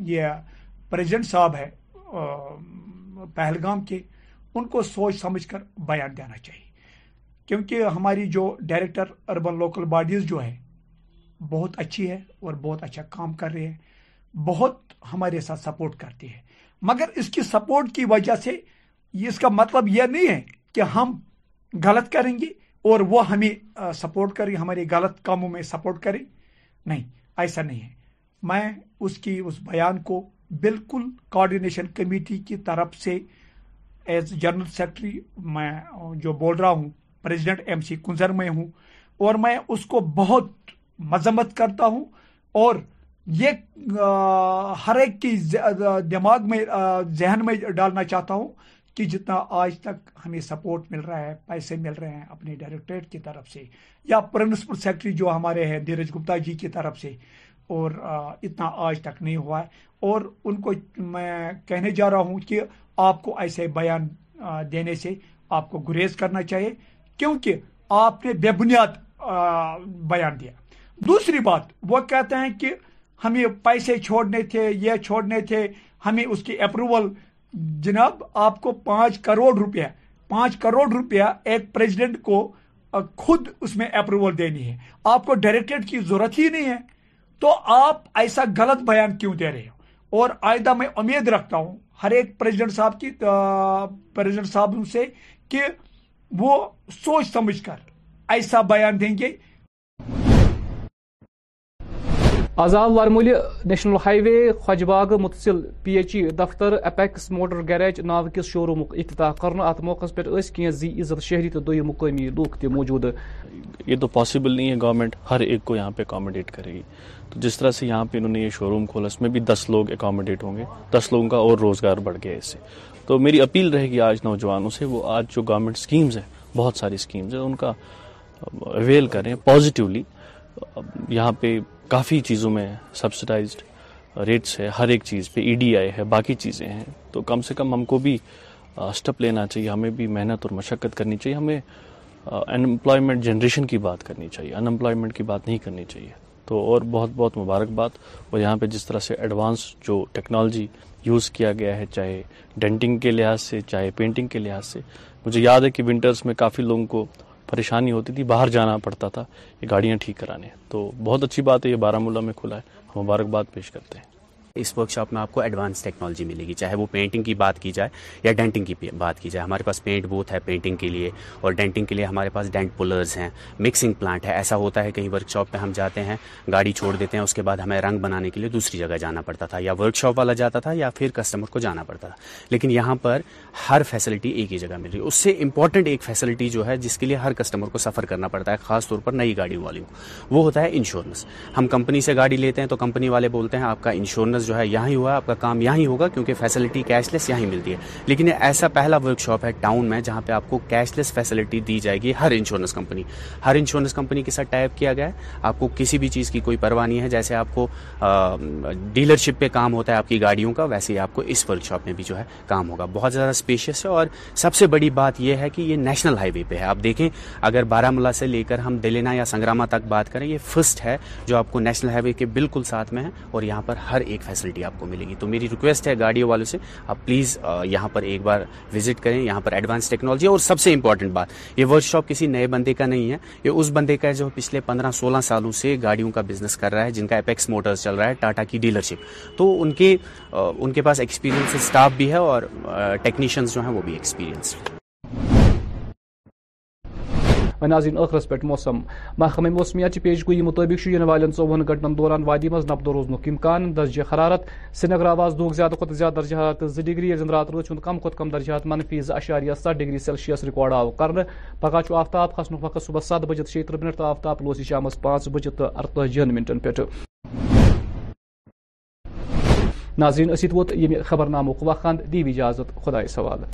یہ پریزیڈنٹ صاحب ہے پہلگام کے ان کو سوچ سمجھ کر بیان دینا چاہیے کیونکہ ہماری جو ڈائریکٹر اربن لوکل باڈیز جو ہے بہت اچھی ہے اور بہت اچھا کام کر رہے ہے بہت ہمارے ساتھ سپورٹ کرتی ہے مگر اس کی سپورٹ کی وجہ سے اس کا مطلب یہ نہیں ہے کہ ہم غلط کریں گے اور وہ ہمیں سپورٹ کریں ہمارے غلط کاموں میں سپورٹ کریں نہیں ایسا نہیں ہے میں اس کی اس بیان کو بالکل کوارڈینیشن کمیٹی کی طرف سے ایز جنرل سیکرٹری میں جو بول رہا ہوں پریزیڈنٹ ایم سی کنزر میں ہوں اور میں اس کو بہت مذمت کرتا ہوں اور یہ ہر ایک کی دماغ میں ذہن میں ڈالنا چاہتا ہوں کہ جتنا آج تک ہمیں سپورٹ مل رہا ہے پیسے مل رہے ہیں اپنے ڈائریکٹریٹ کی طرف سے یا پرنسپل سیکرٹری جو ہمارے ہیں دھیرج گپتا جی کی طرف سے اور اتنا آج تک نہیں ہوا ہے اور ان کو میں کہنے جا رہا ہوں کہ آپ کو ایسے بیان دینے سے آپ کو گریز کرنا چاہیے کیونکہ آپ نے بے بنیاد بیان دیا دوسری بات وہ کہتے ہیں کہ ہمیں پیسے چھوڑنے تھے یہ چھوڑنے تھے ہمیں اس کی اپروول جناب آپ کو پانچ کروڑ روپیہ پانچ کروڑ روپیہ ایک پریزیڈنٹ کو خود اس میں اپروول دینی ہے آپ کو ڈائریکٹریٹ کی ضرورت ہی نہیں ہے تو آپ ایسا غلط بیان کیوں دے رہے ہو اور آئندہ میں امید رکھتا ہوں ہر ایک پریزیڈنٹ صاحب کی پریزیڈنٹ صاحب سے کہ وہ سوچ سمجھ کر ایسا بیان دیں گے آزاد وارمول نیشنل ہائی وے باغ متصل پی ایچ ای دفتر اپیکس موٹر گیریج ناو کس شو رومک افتتاح ات موقع کی زی عزت شہری تو دو مقامی لوگ موجود یہ تو پاسبل نہیں ہے گورنمنٹ ہر ایک کو یہاں پہ اکاموڈیٹ کرے گی تو جس طرح سے یہاں پہ انہوں نے یہ شو روم کھولا اس میں بھی دس لوگ اکاموڈیٹ ہوں گے دس لوگوں کا اور روزگار بڑھ گیا اس سے تو میری اپیل رہے گی آج نوجوانوں سے وہ آج جو گورنمنٹ اسکیمز ہیں بہت ساری اسکیمز ان کا اویل کریں پازیٹیولی یہاں پہ کافی چیزوں میں سبسڈائزڈ ریٹس ہے ہر ایک چیز پہ ای ڈی آئی ہے باقی چیزیں ہیں تو کم سے کم ہم کو بھی اسٹپ لینا چاہیے ہمیں بھی محنت اور مشقت کرنی چاہیے ہمیں انمپلائمنٹ جنریشن کی بات کرنی چاہیے ان امپلائمنٹ کی بات نہیں کرنی چاہیے تو اور بہت بہت مبارک اور یہاں پہ جس طرح سے ایڈوانس جو ٹیکنالوجی یوز کیا گیا ہے چاہے ڈینٹنگ کے لحاظ سے چاہے پینٹنگ کے لحاظ سے مجھے یاد ہے کہ ونٹرز میں کافی لوگوں کو پریشانی ہوتی تھی باہر جانا پڑتا تھا یہ گاڑیاں ٹھیک کرانے تو بہت اچھی بات ہے یہ بارہ ملا میں کھلا ہے ہم مبارکباد پیش کرتے ہیں اس ورک شاپ میں آپ کو ایڈوانس ٹیکنالوجی ملے گی چاہے وہ پینٹنگ کی بات کی جائے یا ڈینٹنگ کی بات کی جائے ہمارے پاس پینٹ بوتھ ہے پینٹنگ کے لیے اور ڈینٹنگ کے لیے ہمارے پاس ڈینٹ پولرز ہیں مکسنگ پلانٹ ہے ایسا ہوتا ہے کہیں ورک شاپ پہ ہم جاتے ہیں گاڑی چھوڑ دیتے ہیں اس کے بعد ہمیں رنگ بنانے کے لیے دوسری جگہ جانا پڑتا تھا یا ورک شاپ والا جاتا تھا یا پھر کسٹمر کو جانا پڑتا تھا لیکن یہاں پر ہر فیسلٹی ایک ہی جگہ مل رہی ہے اس سے امپورٹنٹ ایک فیسلٹی جو ہے جس کے لیے ہر کسٹمر کو سفر کرنا پڑتا ہے خاص طور پر نئی گاڑی والی کو وہ ہوتا ہے انشورنس ہم کمپنی سے گاڑی لیتے ہیں تو کمپنی والے بولتے ہیں آپ کا انشورنس بزنس جو ہے یہاں ہی ہوا ہے آپ کا کام یہاں ہی ہوگا کیونکہ فیسلٹی کیش لیس یہاں ہی ملتی ہے لیکن یہ ایسا پہلا ورک شاپ ہے ٹاؤن میں جہاں پہ آپ کو کیش لیس فیسلٹی دی جائے گی ہر انشورنس کمپنی ہر انشورنس کمپنی کے ساتھ ٹائپ کیا گیا ہے آپ کو کسی بھی چیز کی کوئی پرواہ نہیں ہے جیسے آپ کو ڈیلرشپ پہ کام ہوتا ہے آپ کی گاڑیوں کا ویسے ہی آپ کو اس ورک شاپ میں بھی جو ہے کام ہوگا بہت زیادہ اسپیشیس ہے اور سب سے بڑی بات یہ ہے کہ یہ نیشنل ہائی وے پہ ہے آپ دیکھیں اگر بارہ ملا سے لے کر ہم دلینا یا سنگراما تک بات کریں یہ فرسٹ ہے جو آپ کو نیشنل ہائی وے کے بالکل ساتھ میں ہے اور یہاں پر ہر ایک فیسلٹی آپ کو ملے گی تو میری ریکویسٹ ہے گاڑیوں والوں سے آپ پلیز یہاں پر ایک بار وزٹ کریں یہاں پر ایڈوانس ٹیکنالوجی اور سب سے امپورٹنٹ بات یہ ورک شاپ کسی نئے بندے کا نہیں ہے یہ اس بندے کا ہے جو پچھلے پندرہ سولہ سالوں سے گاڑیوں کا بزنس کر رہا ہے جن کا اپیکس موٹرز چل رہا ہے ٹاٹا کی ڈیلرشپ تو ان کے ان کے پاس ایکسپیرینس اسٹاف بھی ہے اور ٹیکنیشینس جو ہیں وہ بھی ایکسپیرینس نازین اخرس پٮ۪ٹھ موسم محمہ موسمیت کی پیش والٮ۪ن ژۄوُہن گنٹن دوران وادی منٛز نبدو روزنُک اِمکان درجہِ حرارت سرینگر آواز زیادٕ کھۄتہٕ زیادٕ درجہِ حرارت زٕ ڈگری زیادہ درجات راتہٕ روٗد روز کم کھۄتہٕ کم درجہِ حرارت منفی زٕ اَشاریہ سَتھ ڈگری سیلسیس رِکارڈ آو کرنہٕ پگہہ چھُ آفتاب کھسنُک وقت صبح ست بجے تٕرٛہ منٹ تہٕ آفتاب لوسی شام پانچ بجے تو ارتجین منٹن ووت ویم خبر نامک وقت دیجازت خدا سوال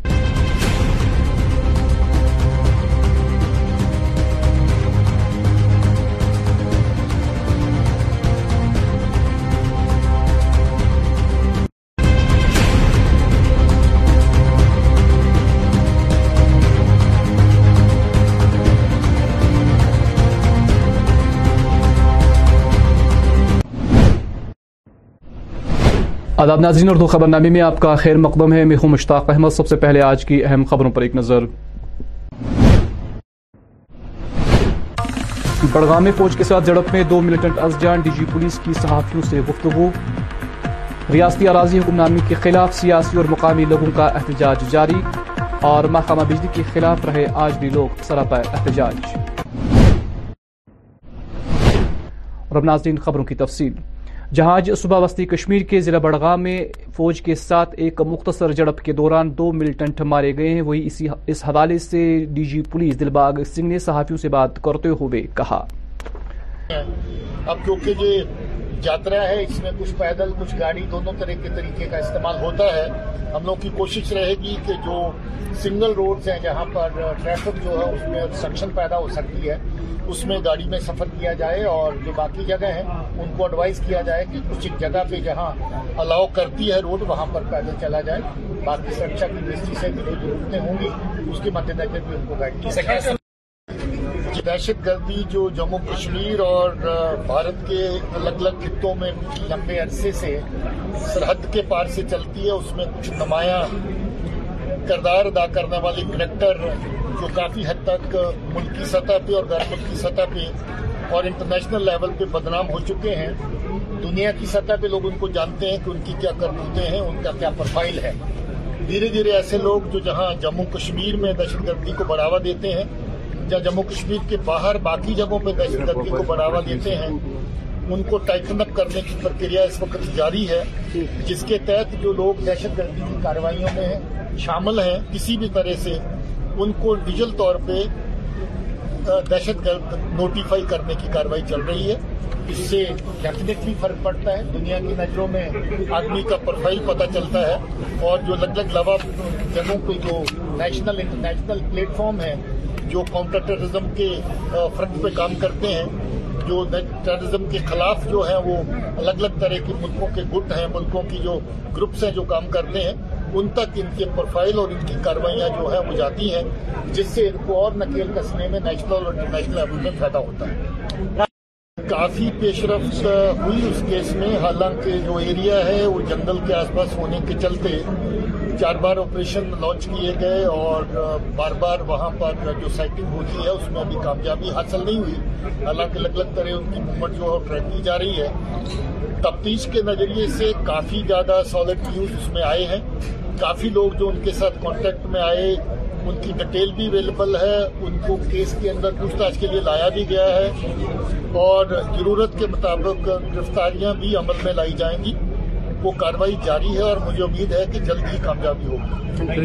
آداب ناظرین اردو خبر نامی میں آپ کا خیر مقدم ہے میں ہوں مشتاق احمد سب سے پہلے آج کی اہم خبروں پر ایک نظر میں فوج کے ساتھ جڑپ میں دو ملٹنٹ ازجان ڈی جی پولیس کی صحافیوں سے گفتگو ریاستی اراضی حکم نامی کے خلاف سیاسی اور مقامی لوگوں کا احتجاج جاری اور محکمہ بجلی کے خلاف رہے آج بھی لوگ سراپا احتجاج اور ناظرین خبروں کی تفصیل جہاز صبح وسطی کشمیر کے ضلع بڑگام میں فوج کے ساتھ ایک مختصر جڑپ کے دوران دو ملٹنٹ مارے گئے ہیں وہی اس حوالے سے D G police Dilbagh Singh نے صحافیوں سے بات کرتے ہوئے کہا اب کیونکہ یہ جاترا ہے اس میں کچھ پیدل کچھ گاڑی دونوں طرح کے طریقے کا استعمال ہوتا ہے ہم لوگ کی کوشش رہے گی کہ جو سنگل روڈز ہیں جہاں پر ٹریفک جو ہے اس میں سکشن پیدا ہو سکتی ہے اس میں گاڑی میں سفر کیا جائے اور جو باقی جگہ ہیں ان کو ایڈوائز کیا جائے کہ کچھ ایک جگہ پہ جہاں الاؤ کرتی ہے روڈ وہاں پر پیدل چلا جائے باقی سرکشا کی دستی سے جو ہوں گی اس کے مد نظر بھی ان کو گائڈ کیا دہشت گردی جو جموں کشمیر اور بھارت کے الگ الگ خطوں میں لمبے عرصے سے سرحد کے پار سے چلتی ہے اس میں کچھ نمایاں کردار ادا کرنے والے کریکٹر جو کافی حد تک ملکی سطح پہ اور غیر ملکی سطح پہ اور انٹرنیشنل لیول پہ بدنام ہو چکے ہیں دنیا کی سطح پہ لوگ ان کو جانتے ہیں کہ ان کی کیا کرتوتے ہیں ان کا کیا پروفائل ہے دھیرے دھیرے ایسے لوگ جو جہاں جموں کشمیر میں دہشت گردی کو بڑھاوا دیتے ہیں یا جموں کشمیر کے باہر باقی جگہوں پہ دہشت گردی کو بڑھاوا دیتے ہیں ان کو ٹائٹن اپ کرنے کی پرکریا اس وقت جاری ہے جس کے تحت جو لوگ دہشت گردی کی کاروائیوں میں شامل ہیں کسی بھی طرح سے ان کو ڈیجل طور پہ دہشت گرد نوٹیفائی کرنے کی کاروائی چل رہی ہے اس سے ڈیفینیٹلی فرق پڑتا ہے دنیا کی نظروں میں آدمی کا پروفائل پتہ چلتا ہے اور جو لگ الگ لوا جگہوں پہ جو نیشنل انٹرنیشنل پلیٹ فارم ہے جو کاؤنٹر ٹیررزم کے فرنٹ پہ کام کرتے ہیں جو ٹیررزم کے خلاف جو ہیں وہ الگ الگ طرح کے ملکوں کے گٹ ہیں ملکوں کی جو گروپس ہیں جو کام کرتے ہیں ان تک ان کے پروفائل اور ان کی کاروائیاں جو ہیں وہ جاتی ہیں جس سے ان کو اور نکیل کسنے میں نیشنل اور انٹرنیشنل لیول میں فائدہ ہوتا ہے کافی پیش رفت ہوئی اس کیس میں حالانکہ جو ایریا ہے وہ جنگل کے آس پاس ہونے کے چلتے چار بار آپریشن لانچ کیے گئے اور بار بار وہاں پر جو سائٹنگ ہوتی ہے اس میں ابھی کامیابی حاصل نہیں ہوئی حالانکہ الگ الگ طرح ان کی موومنٹ جو ہے ٹریک کی جا رہی ہے تفتیش کے نظریے سے کافی زیادہ سالڈ نیوز اس میں آئے ہیں کافی لوگ جو ان کے ساتھ کانٹیکٹ میں آئے ان کی ڈٹیل بھی اویلیبل ہے ان کو کیس کے اندر پوچھ تاچھ کے لیے لایا بھی گیا ہے اور ضرورت کے مطابق گرفتاریاں بھی عمل میں لائی جائیں گی وہ کاروائی جاری ہے اور مجھے امید ہے کہ جلد ہی کامیابی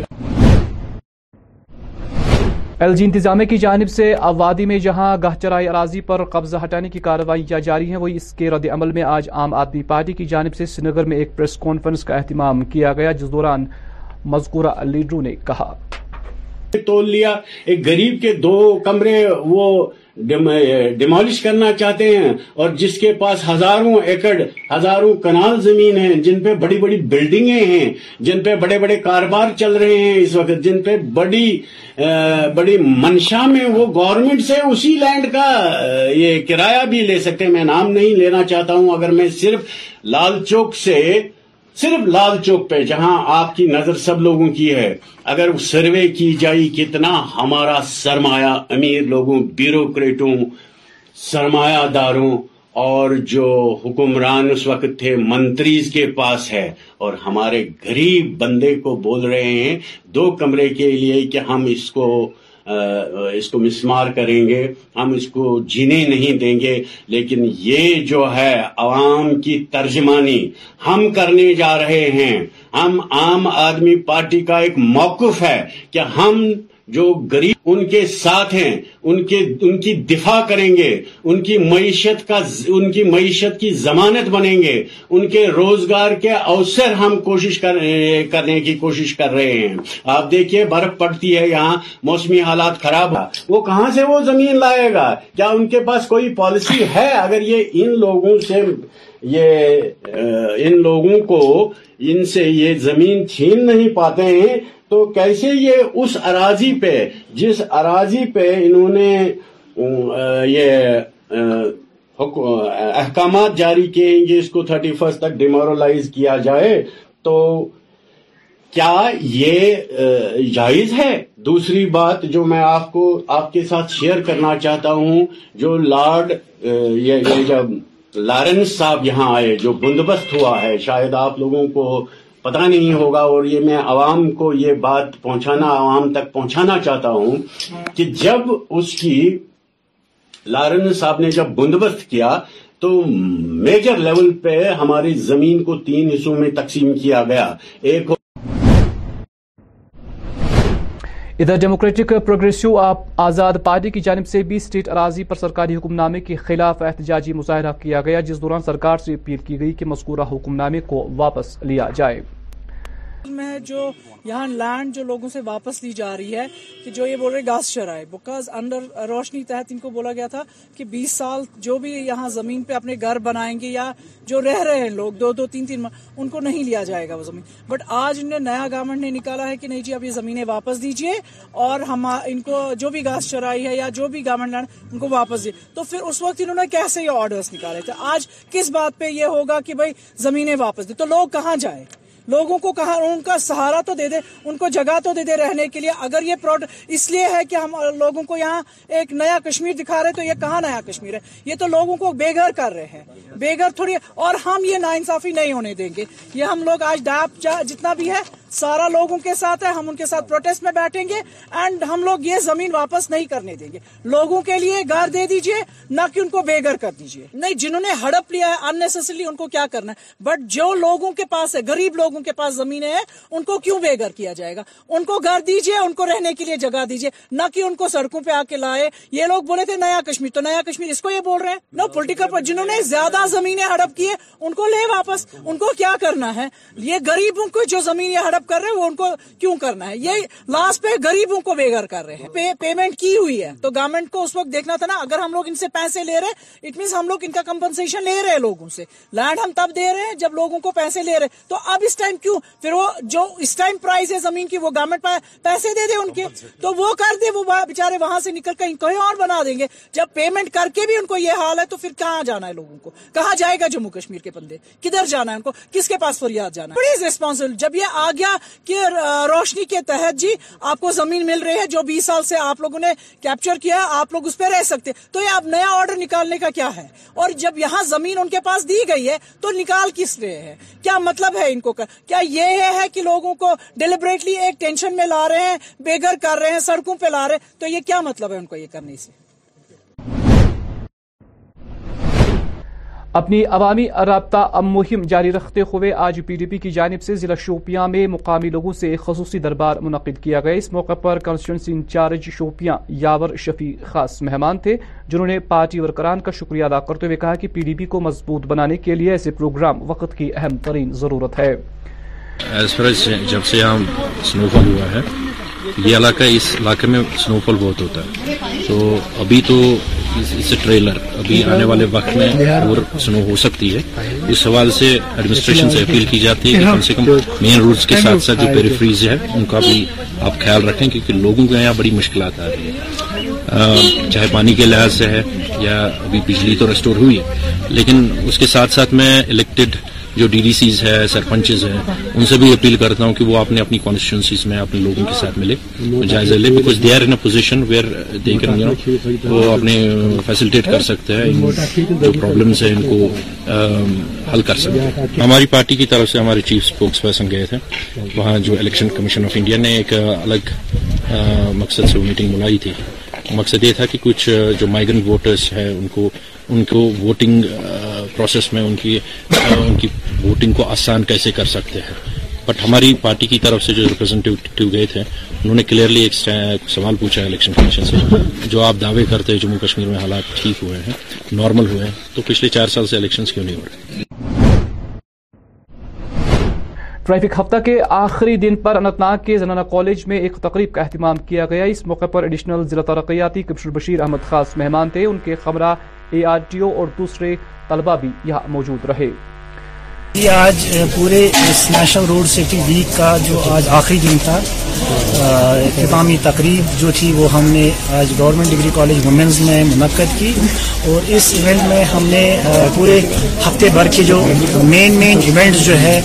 ایل جی کی جانب سے آبادی میں جہاں گاہ چرائی اراضی پر قبضہ ہٹانے کی کاروائی جاری ہے وہی اس کے رد عمل میں آج عام آدمی پارٹی کی جانب سے سنگر نگر میں ایک پریس کانفرنس کا اہتمام کیا گیا جس دوران مذکورہ لیڈرو نے کہا تول لیا ایک گریب کے دو کمرے وہ ڈیمالش کرنا چاہتے ہیں اور جس کے پاس ہزاروں ایکڑ ہزاروں کنال زمین ہیں جن پہ بڑی بڑی بلڈنگیں ہیں جن پہ بڑے بڑے کاروبار چل رہے ہیں اس وقت جن پہ بڑی بڑی منشا میں وہ گورنمنٹ سے اسی لینڈ کا یہ کرایہ بھی لے سکتے ہیں میں نام نہیں لینا چاہتا ہوں اگر میں صرف لال چوک سے صرف لال چوک پہ جہاں آپ کی نظر سب لوگوں کی ہے اگر سروے کی جائے کتنا ہمارا سرمایہ امیر لوگوں بیوروکریٹوں سرمایہ داروں اور جو حکمران اس وقت تھے منتریز کے پاس ہے اور ہمارے گریب بندے کو بول رہے ہیں دو کمرے کے لیے کہ ہم اس کو اس کو مسمار کریں گے ہم اس کو جینے نہیں دیں گے لیکن یہ جو ہے عوام کی ترجمانی ہم کرنے جا رہے ہیں ہم عام آدمی پارٹی کا ایک موقف ہے کہ ہم جو غریب ان کے ساتھ ہیں ان کی دفاع کریں گے ان کی معیشت کا ان کی معیشت کی ضمانت بنیں گے ان کے روزگار کے اوسر ہم کوشش کرنے کی کوشش کر رہے ہیں آپ دیکھیے برف پڑتی ہے یہاں موسمی حالات خراب ہے وہ کہاں سے وہ زمین لائے گا کیا ان کے پاس کوئی پالیسی ہے اگر یہ ان لوگوں سے یہ ان لوگوں کو ان سے یہ زمین چھین نہیں پاتے ہیں تو کیسے یہ اس اراضی پہ جس اراضی پہ انہوں نے یہ احکامات جاری کیے ہیں کہ اس کو تھرٹی فرسٹ تک ڈیمورلائز کیا جائے تو کیا یہ جائز ہے دوسری بات جو میں آپ کو آپ کے ساتھ شیئر کرنا چاہتا ہوں جو لارڈ یہ جب لارنس صاحب یہاں آئے جو بندوبست ہوا ہے شاید آپ لوگوں کو پتا نہیں ہوگا اور یہ میں عوام کو یہ بات پہنچانا عوام تک پہنچانا چاہتا ہوں کہ جب اس کی لارن صاحب نے جب بندوبست کیا تو میجر لیول پہ ہماری زمین کو تین حصوں میں تقسیم کیا گیا ایک ادھر ڈیموکریٹک پروگریسو آزاد پارٹی کی جانب سے بھی اسٹیٹ اراضی پر سرکاری حکم نامے کے خلاف احتجاجی مظاہرہ کیا گیا جس دوران سرکار سے اپیل کی گئی کہ مذکورہ حکم نامے کو واپس لیا جائے میں جو یہاں لینڈ جو لوگوں سے واپس لی جا رہی ہے کہ جو یہ بول رہے گاس شرائے بیکاز انڈر روشنی تحت ان کو بولا گیا تھا کہ بیس سال جو بھی یہاں زمین پہ اپنے گھر بنائیں گے یا جو رہ رہے ہیں لوگ دو دو تین تین ان کو نہیں لیا جائے گا وہ زمین بٹ آج ان نے نیا گورنمنٹ نے نکالا ہے کہ نہیں جی اب یہ زمینیں واپس دیجیے اور ہم ان کو جو بھی گاس چرائی ہے یا جو بھی گورنمنٹ لینڈ ان کو واپس دیے تو پھر اس وقت انہوں نے کیسے یہ آرڈرس نکالے تھے آج کس بات پہ یہ ہوگا کہ بھائی زمینیں واپس دی تو لوگ کہاں جائیں لوگوں کو کہاں ان کا سہارا تو دے دے ان کو جگہ تو دے دے رہنے کے لیے اگر یہ پروڈ اس لیے ہے کہ ہم لوگوں کو یہاں ایک نیا کشمیر دکھا رہے تو یہ کہاں نیا کشمیر ہے یہ تو لوگوں کو بے گھر کر رہے ہیں بے گھر تھوڑی اور ہم یہ ناانصافی نہیں ہونے دیں گے یہ ہم لوگ آج ڈاپ جتنا بھی ہے سارا لوگوں کے ساتھ ہے ہم ان کے ساتھ پروٹیسٹ میں بیٹھیں گے اینڈ ہم لوگ یہ زمین واپس نہیں کرنے دیں گے لوگوں کے لیے گھر دے دیجئے نہ کہ ان کو بے گھر کر دیجئے نہیں جنہوں نے ہڑپ لیا انسری ان کو کیا کرنا ہے بٹ جو لوگوں کے پاس ہے گریب لوگوں کے پاس زمینیں ہیں ان کو کیوں بے گھر کیا جائے گا ان کو گھر دیجئے ان کو رہنے کے لیے جگہ دیجئے نہ کہ ان کو سڑکوں پہ آ کے لائے یہ لوگ بولے تھے نیا کشمیر تو نیا کشمیر اس کو یہ بول رہے ہیں نو پولیٹیکل جنہوں نے زیادہ زمینیں ہڑپ کی ان کو لے واپس ان کو کیا کرنا ہے یہ غریبوں کو جو زمینیں ہڑپ خراب کر رہے ہیں وہ ان کو کیوں کرنا ہے یہ لاسٹ پہ غریبوں کو بے گھر کر رہے ہیں پے, پیمنٹ کی ہوئی ہے تو گورنمنٹ کو اس وقت دیکھنا تھا نا اگر ہم لوگ ان سے پیسے لے رہے اٹ مینس ہم لوگ ان کا کمپنسیشن لے رہے ہیں لوگوں سے لینڈ ہم تب دے رہے ہیں جب لوگوں کو پیسے لے رہے ہیں تو اب اس ٹائم کیوں پھر وہ جو اس ٹائم پرائز ہے زمین کی وہ گورنمنٹ پیسے دے دے ان کے تو وہ کر دے وہ بےچارے وہاں سے نکل کر کہیں اور بنا دیں گے جب پیمنٹ کر کے بھی ان کو یہ حال ہے تو پھر کہاں جانا ہے لوگوں کو کہاں جائے گا جموں کشمیر کے بندے کدھر جانا ہے ان کو کس کے پاس فریاد جانا ہے بڑی ریسپانسبل جب یہ آ گیا کہ روشنی کے تحت جی آپ کو زمین مل رہی ہے جو بیس سال سے آپ لوگوں نے کیپچر کیا ہے آپ لوگ اس پہ رہ سکتے تو یہ نیا آرڈر نکالنے کا کیا ہے اور جب یہاں زمین ان کے پاس دی گئی ہے تو نکال کس رہے ہیں کیا مطلب ہے ان کو کیا یہ ہے کہ لوگوں کو ڈیلیبریٹلی ایک ٹینشن میں لا رہے ہیں بے گھر کر رہے ہیں سڑکوں پہ لا رہے تو یہ کیا مطلب ہے ان کو یہ کرنے سے اپنی عوامی رابطہ ام مہم جاری رکھتے ہوئے آج پی ڈی پی کی جانب سے ضلع شوپیاں میں مقامی لوگوں سے خصوصی دربار منعقد کیا گیا اس موقع پر کانسٹیچنسی انچارج شوپیاں یاور شفیع خاص مہمان تھے جنہوں نے پارٹی ورکران کا شکریہ ادا کرتے ہوئے کہا کہ پی ڈی پی کو مضبوط بنانے کے لیے ایسے پروگرام وقت کی اہم ترین ضرورت ہے یہ علاقہ اس علاقے میں سنو فال بہت ہوتا ہے تو ابھی تو اس ٹریلر ابھی آنے والے وقت میں اور سنو ہو سکتی ہے اس سوال سے ایڈمنسٹریشن سے اپیل کی جاتی ہے کہ کم سے کم مین روڈز کے ساتھ ساتھ جو پیری فریز ہے ان کا بھی آپ خیال رکھیں کیونکہ لوگوں کے یہاں بڑی مشکلات آ رہی ہیں چاہے پانی کے لحاظ سے ہے یا ابھی بجلی تو ریسٹور ہوئی ہے لیکن اس کے ساتھ ساتھ میں الیکٹڈ جو ڈی ڈی سیز ہے سرپنچز ہیں ان سے بھی اپیل کرتا ہوں کہ وہ اپنے اپنی کانسٹیچوینسیز میں اپنے لوگوں کے ساتھ ملے جائزہ لے پوزیشن وہ اپنے فیسلٹیٹ کر سکتے ہیں پرابلمس ہیں ان کو حل کر سکتے ہماری پارٹی کی طرف سے ہمارے چیف اسپوکس پرسن گئے تھے وہاں جو الیکشن کمیشن آف انڈیا نے ایک الگ مقصد سے وہ میٹنگ بنائی تھی مقصد یہ تھا کہ کچھ جو مائگرینٹ ووٹرس ہیں ان کو ان کو ووٹنگ پروسیس میں ان ان کی کی ووٹنگ کو آسان کیسے کر سکتے ہیں بٹ ہماری پارٹی کی طرف سے جو ریپرزینٹیو گئے تھے انہوں نے کلیئرلی ایک سوال پوچھا الیکشن کمیشن سے جو آپ دعوے کرتے ہیں جموں کشمیر میں حالات ٹھیک ہوئے ہیں نارمل ہوئے ہیں تو پچھلے چار سال سے الیکشن کیوں نہیں ہو رہے ٹریفک ہفتہ کے آخری دن پر انت ناگ کے زنانہ کالج میں ایک تقریب کا اہتمام کیا گیا اس موقع پر ایڈیشنل ضلع ترقیاتی کپشور بشیر احمد خاص مہمان تھے ان کے خبر اے آر اور دوسرے طلبہ بھی یہاں موجود رہے جی، آج پورے اس نیشنل روڈ سیفٹی ویک کا جو آج آخری دن تھا اختتامی تقریب جو تھی وہ ہم نے آج گورنمنٹ ڈگری کالج وومنز میں منعقد کی اور اس ایونٹ میں ہم نے پورے ہفتے بھر کے جو مین مین ایونٹ جو ہے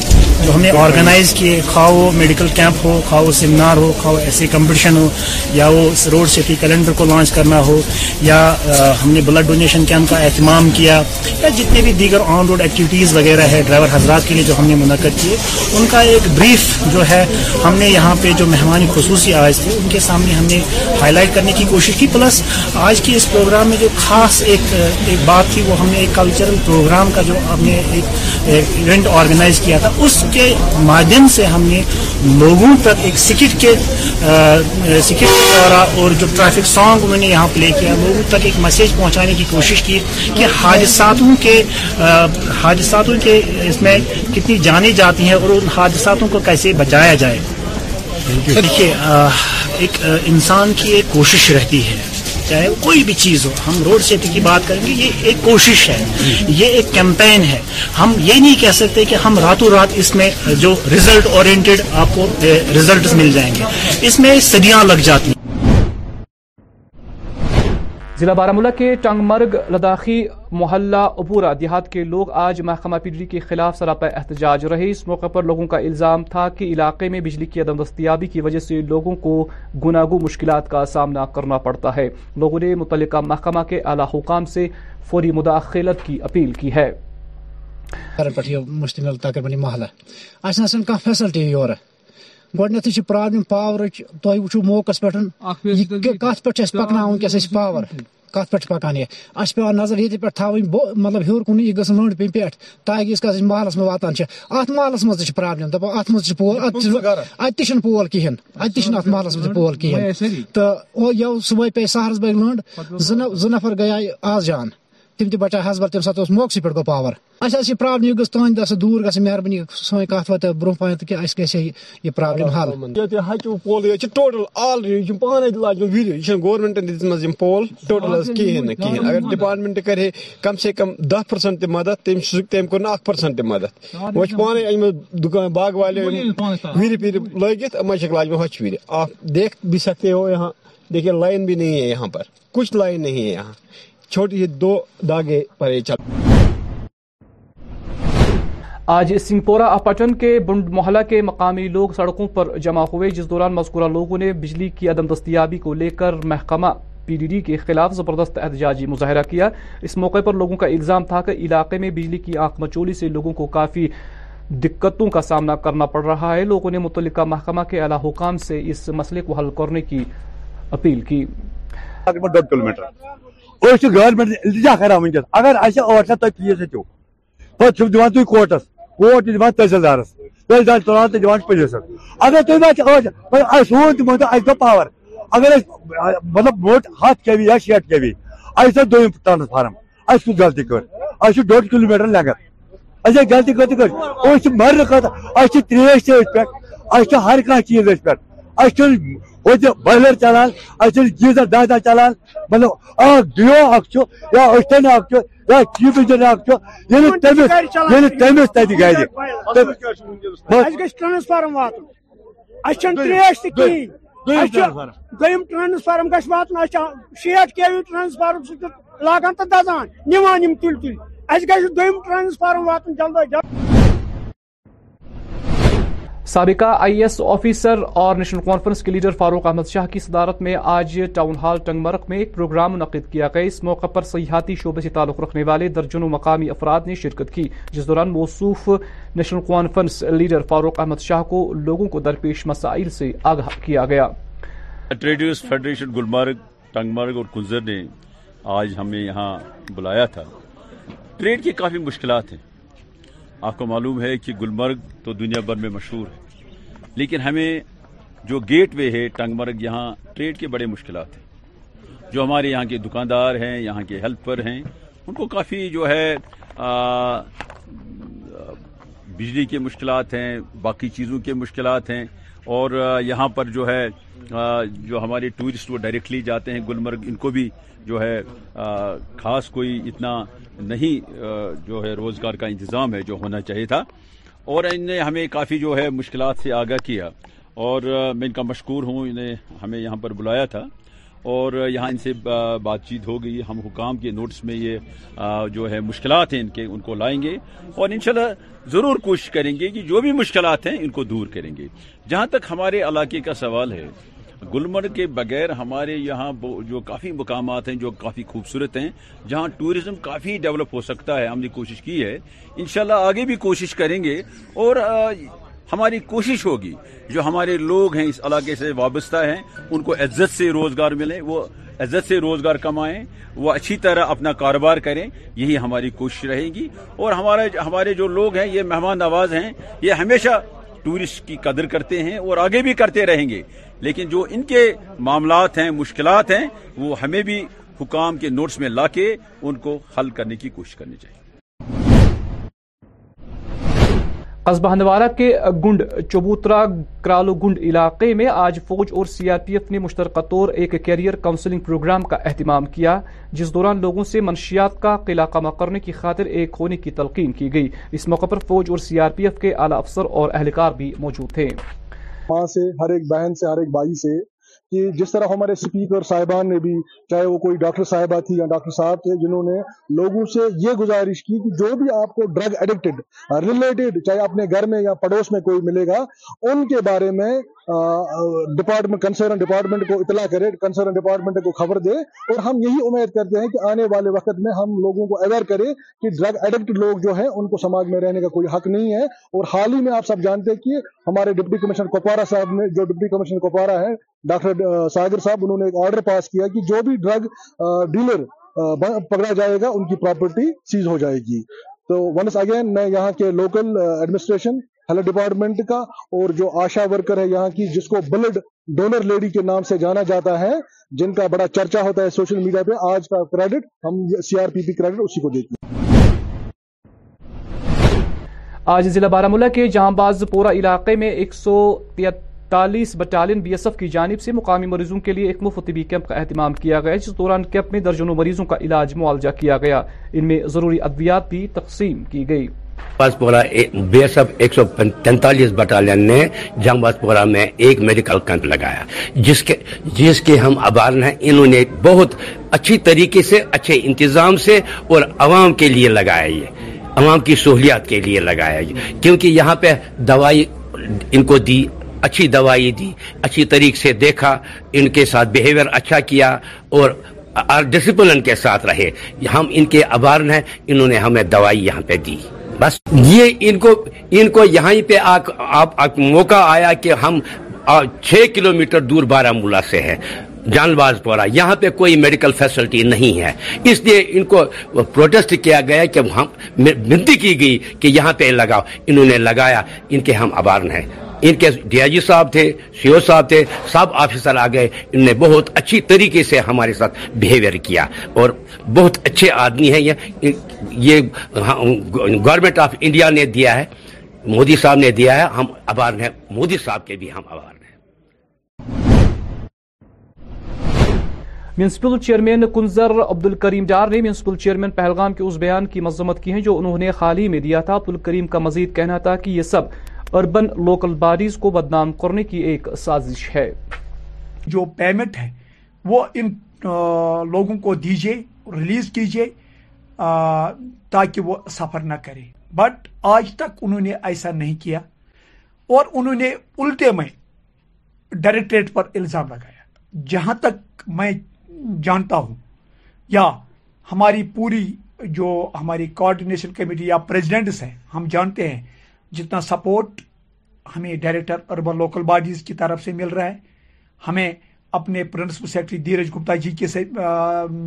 جو ہم نے آرگنائز کیے خواہ وہ میڈیکل کیمپ ہو خواہ وہ سیمینار ہو خواہ ایسے کمپٹیشن ہو یا وہ روڈ سیفٹی کیلنڈر کو لانچ کرنا ہو یا ہم نے بلڈ ڈونیشن کیمپ کا اہتمام کیا یا جتنے بھی دیگر آن روڈ ایکٹیویٹیز وغیرہ ہے ڈرائیور حضرات کے لیے جو ہم نے منعقد کیے ان کا ایک بریف جو ہے ہم نے یہاں پہ جو مہمانی خصوصی آج تھے ان کے سامنے ہم نے ہائی لائٹ کرنے کی کوشش کی پلس آج کے اس پروگرام میں جو خاص ایک ایک بات تھی وہ ہم نے ایک کلچرل پروگرام کا جو ہم نے ایک ایونٹ آرگنائز کیا تھا اس کے مادھیم سے ہم نے لوگوں تک ایک سکٹ کے سکٹ سیکٹر اور جو ٹریفک سانگ نے یہاں پلے کیا لوگوں تک ایک میسیج پہنچانے کی کوشش کی کہ حادثاتوں کے حادثاتوں کے اس میں کتنی جانیں جاتی ہیں اور ان حادثاتوں کو کیسے بجایا جائے دیکھیے ایک انسان کی ایک کوشش رہتی ہے چاہے کوئی بھی چیز ہو ہم روڈ سیفٹی کی بات کریں گے یہ ایک کوشش ہے یہ ایک کیمپین ہے ہم یہ نہیں کہہ سکتے کہ ہم راتوں رات اس میں جو ریزلٹ اورینٹیڈ آپ کو ریزلٹ eh, مل جائیں گے اس میں سدیاں لگ جاتی ہیں ضلع بارمولہ کے ٹنگ مرگ لداخی محلہ ابورا دیہات کے لوگ آج محکمہ بجلی کے خلاف سراپا احتجاج رہے اس موقع پر لوگوں کا الزام تھا کہ علاقے میں بجلی کی عدم دستیابی کی وجہ سے لوگوں کو گناگو مشکلات کا سامنا کرنا پڑتا ہے لوگوں نے متعلقہ محکمہ کے اعلی حکام سے فوری مداخلت کی اپیل کی ہے گونیت پوبلم پاور تہوی ووقس اَسہِ کت پہ پکنس پاور کت پہ اَسہِ چھِ پیٚوان نظر یہ مطلب ہور كن یہ گھن لین پی تہذیب محلس چھِ پرابلِم ات محل منٛز تہِ چھِ پول تہِ اتنا ات محلس مجھے پول كہیں تو یو صبح پیے سہرس بگ زٕ زفر گیا آز جان تم تچ حزبر تمہ سات موقع پہ گو پاور یہ پریبلم دور گیم مہربانی سن وات بہت پہنت گیس پانے ویسے گورمینٹن پول ٹوٹل اگر ڈپارٹمنٹ کرے کم سے کم دہ پہ مدد تم ارسن دکان باغ والے ویر پی لگ لاجم ہچ دیکھیے لائن بھی نہیں ہے یہاں پر کچھ لائن نہیں ہے یہاں چھوٹی دو آج سنگپورا اپٹن کے بنڈ محلہ کے مقامی لوگ سڑکوں پر جمع ہوئے جس دوران مذکورہ لوگوں نے بجلی کی عدم دستیابی کو لے کر محکمہ پی ڈی ڈی کے خلاف زبردست احتجاجی مظاہرہ کیا اس موقع پر لوگوں کا الزام تھا کہ علاقے میں بجلی کی آنکھ مچولی سے لوگوں کو کافی دقتوں کا سامنا کرنا پڑ رہا ہے لوگوں نے متعلقہ محکمہ کے اعلی حکام سے اس مسئلے کو حل کرنے کی اپیل کی گورمنٹ گمن الجا ونکس اگر اچھی ٹھیک تک پیس ہوں پہ کورٹس کورٹ دہسلدار تحصیل تہٕ دِوان پُلیٖسس اگر سون تمہیں موقع پاور اگر مطلب موٹ ہتھ کے وی یا شیٹ کے وی اچھا دم ٹرانسفارم اچھی کُس غلطی گر اس کلو میٹر لینگت غلطی مرنے تہِ أتھۍ تریش تھی پہ ہر کھانا چیز چھُنہٕ وہ بائلر چلانے گیزر دہ دہ چلان مطلب اخ ڈیو یا اشتن دائدہ چلانا ٹرانسفارم واتھ تھی کہین درانسفارم گھر وات شیٹ کے وی ٹرانسفارم سب لاگان تو دزان نوان تل نل ام ٹرانسفارم وات جلد از جلد سابقہ آئی ایس آفیسر اور نیشنل کانفرنس کے لیڈر فاروق احمد شاہ کی صدارت میں آج ٹاؤن ہال ٹنگمرگ میں ایک پروگرام منعقد کیا گیا اس موقع پر سیاحتی شعبے سے تعلق رکھنے والے درجنوں مقامی افراد نے شرکت کی جس دوران موصوف national conference leader Farooq Ahmad Shah کو لوگوں کو درپیش مسائل سے آگاہ کیا گیا فیڈریشن اور کنزر نے آج ہمیں یہاں بلایا تھا ٹریڈ کی کافی مشکلات ہیں آپ کو معلوم ہے کہ گلمرگ تو دنیا بھر میں مشہور ہے لیکن ہمیں جو گیٹ وے ہے ٹنگ مرگ یہاں ٹریڈ کے بڑے مشکلات ہیں جو ہمارے یہاں کے دکاندار ہیں یہاں کے ہیلپر ہیں ان کو کافی جو ہے بجلی کے مشکلات ہیں باقی چیزوں کے مشکلات ہیں اور یہاں پر جو ہے جو ہمارے ٹورسٹ وہ ڈائریکٹلی جاتے ہیں گلمرگ ان کو بھی جو ہے خاص کوئی اتنا نہیں جو ہے روزگار کا انتظام ہے جو ہونا چاہیے تھا اور ان نے ہمیں کافی جو ہے مشکلات سے آگاہ کیا اور میں ان کا مشکور ہوں انہیں ہمیں یہاں پر بلایا تھا اور یہاں ان سے بات چیت ہو گئی ہم حکام کے نوٹس میں یہ جو ہے مشکلات ہیں ان کے ان کو لائیں گے اور انشاءاللہ ضرور کوشش کریں گے کہ جو بھی مشکلات ہیں ان کو دور کریں گے جہاں تک ہمارے علاقے کا سوال ہے گلمرگ کے بغیر ہمارے یہاں جو کافی مقامات ہیں جو کافی خوبصورت ہیں جہاں ٹوریزم کافی ڈیولپ ہو سکتا ہے ہم نے کوشش کی ہے انشاءاللہ آگے بھی کوشش کریں گے اور ہماری کوشش ہوگی جو ہمارے لوگ ہیں اس علاقے سے وابستہ ہیں ان کو عزت سے روزگار ملیں وہ عزت سے روزگار کمائیں وہ اچھی طرح اپنا کاروبار کریں یہی ہماری کوشش رہے گی اور ہمارے ہمارے جو لوگ ہیں یہ مہمان نواز ہیں یہ ہمیشہ ٹورسٹ کی قدر کرتے ہیں اور آگے بھی کرتے رہیں گے لیکن جو ان کے معاملات ہیں مشکلات ہیں وہ ہمیں بھی حکام کے نوٹس میں لا کے ان کو حل کرنے کی کوشش کرنی چاہیے قصبہ ہندوارہ کے گنڈ چبوترا گنڈ علاقے میں آج فوج اور سی آر پی ایف نے مشترکہ طور ایک کیریئر کاؤنسلنگ پروگرام کا اہتمام کیا جس دوران لوگوں سے منشیات کا قلعہ کامہ کرنے کی خاطر ایک ہونے کی تلقین کی گئی اس موقع پر فوج اور سی آر پی ایف کے اعلی افسر اور اہلکار بھی موجود تھے ہر ہر ایک ایک بہن سے سے کہ جس طرح ہمارے اسپیکر صاحبان نے بھی چاہے وہ کوئی ڈاکٹر صاحبہ تھی یا ڈاکٹر صاحب تھے جنہوں نے لوگوں سے یہ گزارش کی کہ جو بھی آپ کو ڈرگ ایڈکٹڈ ریلیٹڈ چاہے اپنے گھر میں یا پڑوس میں کوئی ملے گا ان کے بارے میں ڈپارٹمنٹ کنسرن ڈپارٹمنٹ کو اطلاع کرے کنسرن ڈپارٹمنٹ کو خبر دے اور ہم یہی امید کرتے ہیں کہ آنے والے وقت میں ہم لوگوں کو اویئر کرے کہ ڈرگ ایڈکٹ لوگ جو ہیں ان کو سماج میں رہنے کا کوئی حق نہیں ہے اور حال ہی میں آپ سب جانتے ہیں کہ ہمارے ڈپٹی کمشنر کپوارا صاحب نے جو ڈپٹی کمشنر کپوارا ہے ڈاکٹر ساگر صاحب انہوں نے ایک آرڈر پاس کیا کہ جو بھی ڈرگ ڈیلر پکڑا جائے گا ان کی پراپرٹی سیز ہو جائے گی تو ونس اگین میں یہاں کے لوکل ایڈمنسٹریشن کا اور جو آشا ورکر ہے یہاں کی جس کو بلڈ ڈونر لیڈی کے نام سے جانا جاتا ہے جن کا بڑا چرچا میڈیا پہ آج کا کریڈٹ ہم C R P P credit اسی کو دیتے ہیں آج ضلع بارہ ملا کے باز پورا علاقے میں ایک سو تینتالیس بٹالین بی ایس ایف کی جانب سے مقامی مریضوں کے لیے ایک مفت طبی کیمپ کا اہتمام کیا گیا جس دوران کیمپ میں درجنوں مریضوں کا علاج معالجہ کیا گیا ان میں ضروری ادویات بھی تقسیم کی گئی پورا بی ایس سو تینتالیس بٹالین نے پورا میں ایک میڈیکل کیمپ لگایا جس کے جس کے ہم آبار ہیں انہوں نے بہت اچھی طریقے سے اچھے انتظام سے اور عوام کے لیے لگایا عوام کی سہولیات کے لیے لگایا یہ کیونکہ یہاں پہ دوائی ان کو دی اچھی دوائی دی اچھی طریقے سے دیکھا ان کے ساتھ بیہیویئر اچھا کیا اور ڈسپلن کے ساتھ رہے ہم ان کے آبار ہیں انہوں نے ہمیں دوائی یہاں پہ دی بس یہ ان ان کو کو یہاں پہ موقع آیا کہ ہم چھ کلو میٹر دور بارہ ملا سے جان جانواز پورا یہاں پہ کوئی میڈیکل فیسلٹی نہیں ہے اس لیے ان کو پروٹیسٹ کیا گیا کہ ہم بنتی کی گئی کہ یہاں پہ لگاؤ انہوں نے لگایا ان کے ہم آبار ہیں ان کے ڈی آئی جی صاحب تھے سی او صاحب تھے سب آفیسر آ گئے ان نے بہت اچھی طریقے سے ہمارے ساتھ کیا اور بہت اچھے آدمی ہیں یہ گورنمنٹ آف انڈیا نے دیا ہے مودی صاحب نے دیا ہے ہم آبار ہیں مودی صاحب کے بھی ہم آبار میونسپل چیئرمین کنزر عبد الکریم ڈار نے میونسپل چیئرمین پہلگام کے اس بیان کی مذمت کی ہے جو انہوں حال ہی میں دیا تھا عبد الکریم کا مزید کہنا تھا کہ یہ سب اربن لوکل باڈیز کو بدنام کرنے کی ایک سازش ہے جو پیمنٹ ہے وہ ان لوگوں کو دیجیے ریلیز کیجیے تاکہ وہ سفر نہ کرے بٹ آج تک انہوں نے ایسا نہیں کیا اور انہوں نے الٹے میں ڈائریکٹریٹ پر الزام لگایا جہاں تک میں جانتا ہوں یا ہماری پوری جو ہماری کوارڈینیشن کمیٹی یا پریزیڈنٹس ہیں ہم جانتے ہیں جتنا سپورٹ ہمیں ڈائریکٹر اربن لوکل باڈیز کی طرف سے مل رہا ہے ہمیں اپنے پرنسپل سیکرٹری دھیرج گپتا جی کے سے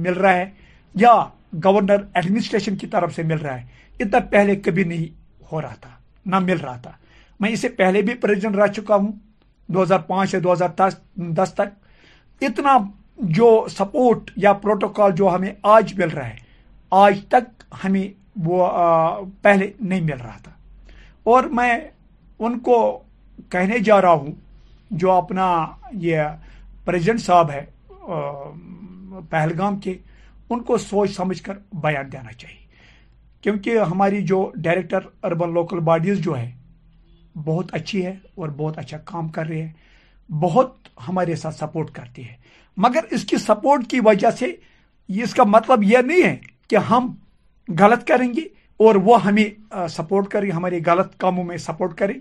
مل رہا ہے یا گورنر ایڈمنسٹریشن کی طرف سے مل رہا ہے اتنا پہلے کبھی نہیں ہو رہا تھا نہ مل رہا تھا میں اسے پہلے بھی پریزیڈنٹ رہ چکا ہوں دو ہزار پانچ سے دو ہزار دس تک اتنا جو سپورٹ یا پروٹوکال جو ہمیں آج مل رہا ہے آج تک ہمیں وہ پہلے نہیں مل رہا تھا اور میں ان کو کہنے جا رہا ہوں جو اپنا یہ پریزیڈنٹ صاحب ہے پہلگام کے ان کو سوچ سمجھ کر بیان دینا چاہیے کیونکہ ہماری جو ڈائریکٹر اربن لوکل باڈیز جو ہے بہت اچھی ہے اور بہت اچھا کام کر رہے ہے بہت ہمارے ساتھ سپورٹ کرتی ہے مگر اس کی سپورٹ کی وجہ سے اس کا مطلب یہ نہیں ہے کہ ہم غلط کریں گے اور وہ ہمیں سپورٹ کرے ہمارے غلط کاموں میں سپورٹ کرے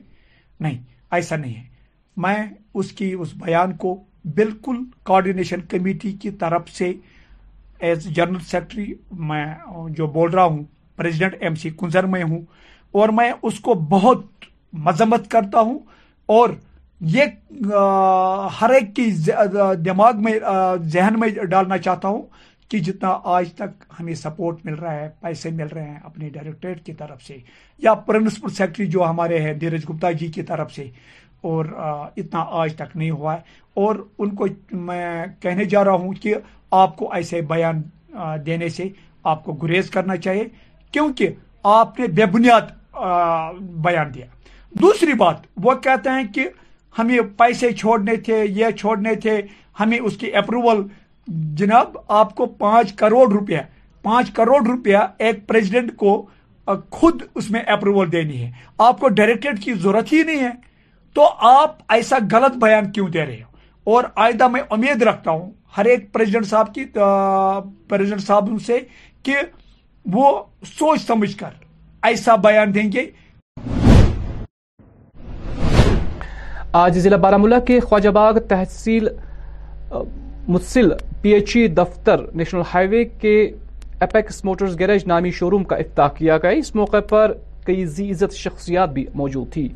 نہیں ایسا نہیں ہے میں اس کی اس بیان کو بالکل کوارڈینیشن کمیٹی کی طرف سے ایز جنرل سیکرٹری میں جو بول رہا ہوں پریزیڈنٹ ایم سی کنزر میں ہوں اور میں اس کو بہت مذمت کرتا ہوں اور یہ ہر ایک کی دماغ میں ذہن میں ڈالنا چاہتا ہوں کہ جتنا آج تک ہمیں سپورٹ مل رہا ہے پیسے مل رہے ہیں اپنے ڈائریکٹریٹ کی طرف سے یا پرنسپل سیکرٹری جو ہمارے ہیں دھیرج گپتا جی کی طرف سے اور اتنا آج تک نہیں ہوا ہے اور ان کو میں کہنے جا رہا ہوں کہ آپ کو ایسے بیان دینے سے آپ کو گریز کرنا چاہیے کیونکہ آپ نے بے بنیاد بیان دیا دوسری بات وہ کہتے ہیں کہ ہمیں پیسے چھوڑنے تھے یہ چھوڑنے تھے ہمیں اس کی اپروول جناب آپ کو پانچ کروڑ روپیہ پانچ کروڑ روپیہ ایک پریزیڈنٹ کو خود اس میں اپروول دینی ہے آپ کو ڈائریکٹریٹ کی ضرورت ہی نہیں ہے تو آپ ایسا غلط بیان کیوں دے رہے اور آئندہ میں امید رکھتا ہوں ہر ایک پریزیڈنٹ صاحب کی پریزیڈنٹ صاحب سے کہ وہ سوچ سمجھ کر ایسا بیان دیں گے آج ضلع ملا کے خواجہ باغ تحصیل متصل پی ایچ ای دفتر نیشنل ہائی وے کے اپنے شو روم کا افتاح کیا گیا اس موقع پر کئی زی عزت شخصیات بھی موجود تھی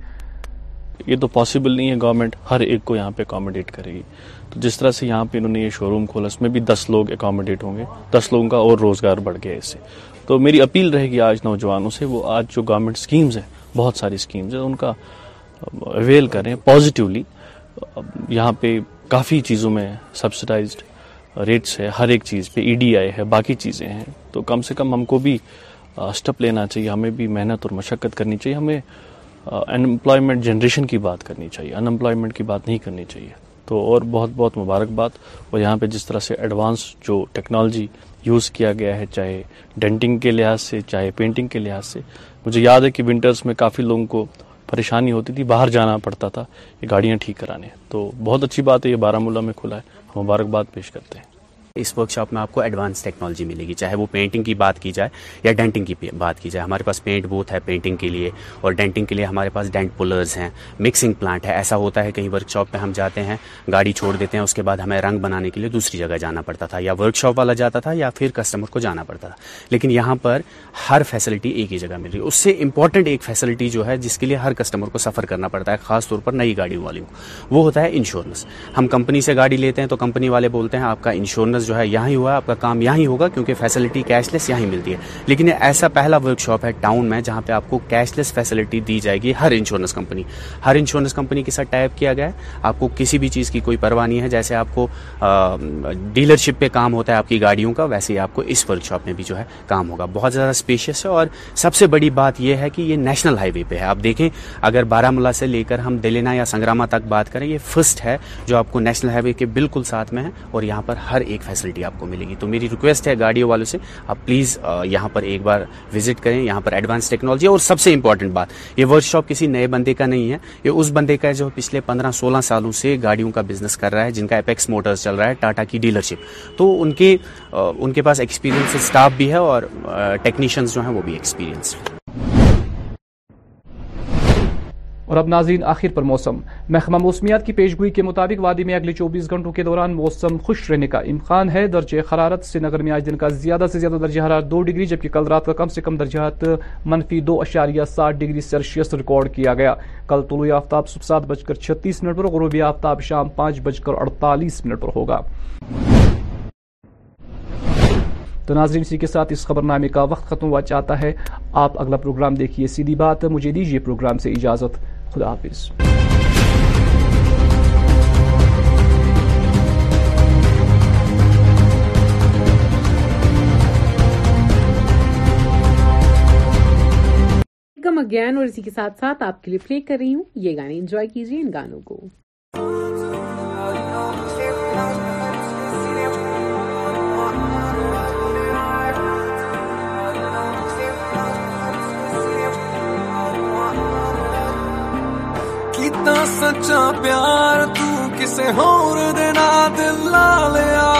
یہ تو پاسبل نہیں ہے گورنمنٹ ہر ایک کو یہاں پہ اکاموڈیٹ کرے گی تو جس طرح سے یہاں پہ انہوں نے شو روم کھولا اس میں بھی دس لوگ اکاموڈیٹ ہوں گے دس لوگوں کا اور روزگار بڑھ گیا اس سے تو میری اپیل رہے گی آج نوجوانوں سے وہ آج جو گورنمنٹ سکیمز ہیں بہت ساری سکیمز ہیں ان کا اویل کریں پازیٹیولی یہاں پہ کافی چیزوں میں سبسیڈائزڈ ریٹس ہے ہر ایک چیز پہ ای ڈی آئی ہے باقی چیزیں ہیں تو کم سے کم ہم کو بھی اسٹپ لینا چاہیے ہمیں بھی محنت اور مشقت کرنی چاہیے ہمیں انمپلائمنٹ جنریشن کی بات کرنی چاہیے انمپلائمنٹ کی بات نہیں کرنی چاہیے تو اور بہت بہت مبارک اور یہاں پہ جس طرح سے ایڈوانس جو ٹیکنالوجی یوز کیا گیا ہے چاہے ڈینٹنگ کے لحاظ سے چاہے پینٹنگ کے لحاظ سے مجھے یاد ہے کہ ونٹرس میں کافی لوگوں کو پریشانی ہوتی تھی باہر جانا پڑتا تھا یہ گاڑیاں ٹھیک کرانے تو بہت اچھی بات ہے یہ بارہ ملا میں کھلا ہے مبارکباد پیش کرتے ہیں اس ورک شاپ میں آپ کو ایڈوانس ٹیکنالوجی ملے گی چاہے وہ پینٹنگ کی بات کی جائے یا ڈینٹنگ کی بات کی جائے ہمارے پاس پینٹ بوتھ ہے پینٹنگ کے لیے اور ڈینٹنگ کے لیے ہمارے پاس ڈینٹ پولرز ہیں مکسنگ پلانٹ ہے ایسا ہوتا ہے کہیں ورک شاپ پہ ہم جاتے ہیں گاڑی چھوڑ دیتے ہیں اس کے بعد ہمیں رنگ بنانے کے لیے دوسری جگہ جانا پڑتا تھا یا ورک شاپ والا جاتا تھا یا پھر کسٹمر کو جانا پڑتا تھا لیکن یہاں پر ہر فیسلٹی ایک ہی جگہ مل رہی ہے اس سے امپورٹنٹ ایک فیسلٹی جو ہے جس کے لیے ہر کسٹمر کو سفر کرنا پڑتا ہے خاص طور پر نئی گاڑیوں والی کو وہ ہوتا ہے انشورنس ہم کمپنی سے گاڑی لیتے ہیں تو کمپنی والے بولتے ہیں آپ کا انشورنس بزنس جو ہے یہاں ہی ہوا ہے آپ کا کام یہاں ہی ہوگا کیونکہ فیسلٹی کیش لیس یہاں ہی ملتی ہے لیکن یہ ایسا پہلا ورک شاپ ہے ٹاؤن میں جہاں پہ آپ کو کیش لیس فیسلٹی دی جائے گی ہر انشورنس کمپنی ہر انشورنس کمپنی کے ساتھ ٹائپ کیا گیا ہے آپ کو کسی بھی چیز کی کوئی پرواہ نہیں ہے جیسے آپ کو ڈیلرشپ پہ کام ہوتا ہے آپ کی گاڑیوں کا ویسے ہی آپ کو اس ورک شاپ میں بھی جو ہے کام ہوگا بہت زیادہ اسپیشیس ہے اور سب سے بڑی بات یہ ہے کہ یہ نیشنل ہائی وے پہ ہے آپ دیکھیں اگر بارہ ملا سے لے کر ہم دلینا یا سنگراما تک بات کریں یہ فرسٹ ہے جو آپ کو نیشنل ہائی وے کے بالکل ساتھ میں ہے اور یہاں پر ہر ایک فیسلٹی آپ کو ملے گی تو میری ریکویسٹ ہے گاڑیوں والوں سے آپ پلیز یہاں پر ایک بار وزٹ کریں یہاں پر ایڈوانس ٹیکنالوجی اور سب سے امپورٹنٹ بات یہ ورک شاپ کسی نئے بندے کا نہیں ہے یہ اس بندے کا ہے جو پچھلے پندرہ سولہ سالوں سے گاڑیوں کا بزنس کر رہا ہے جن کا اپیکس موٹرز چل رہا ہے ٹاٹا کی ڈیلرشپ تو ان کے ان کے پاس ایکسپیرینس اسٹاف بھی ہے اور ٹیکنیشینس جو ہیں وہ بھی ایکسپیرینس ہیں اور اب ناظرین آخر پر موسم محکمہ موسمیات کی پیشگوئی کے مطابق وادی میں اگلے چوبیس گھنٹوں کے دوران موسم خوش رہنے کا امکان ہے درجہ حرارت سری نگر میں آج دن کا زیادہ سے زیادہ درجہ حرارت دو ڈگری جبکہ کل رات کا کم سے کم درجہ منفی دو اشاریہ سات ڈگری سیلسیس ریکارڈ کیا گیا کل طلوع آفتاب صبح سات بج کر چھتیس منٹ پر غروبی آفتاب شام پانچ بج کر اڑتالیس منٹ پر ہوگا تو ناظرین اسی کے ساتھ اس خبر نامے کا وقت ختم ہوا چاہتا ہے آپ اگلا پروگرام دیکھیے سیدھی بات مجھے دیجیے پروگرام سے اجازت خدا حافظ اگین اور اسی کے ساتھ ساتھ آپ کے لیے پلے کر رہی ہوں یہ گانے انجوائے کیجیے ان گانوں کو سچا پیار دلیا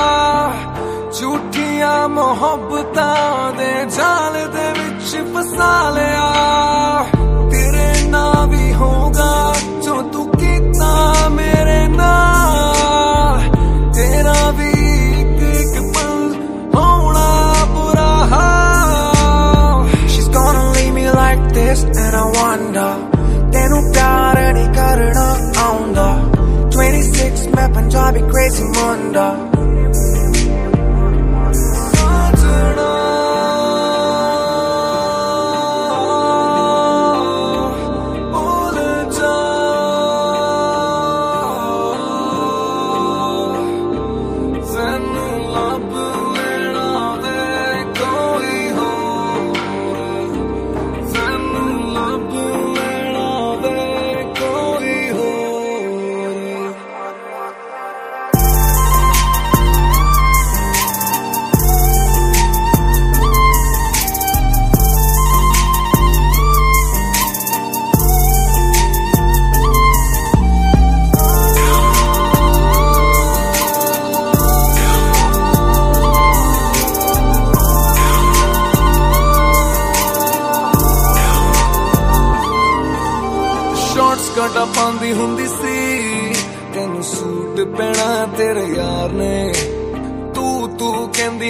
جوٹیاں محبت کے جال دے پسالا لیا ترے نام بھی ہوگا جو تیرے نام میں پنجابی کریزی مونڈا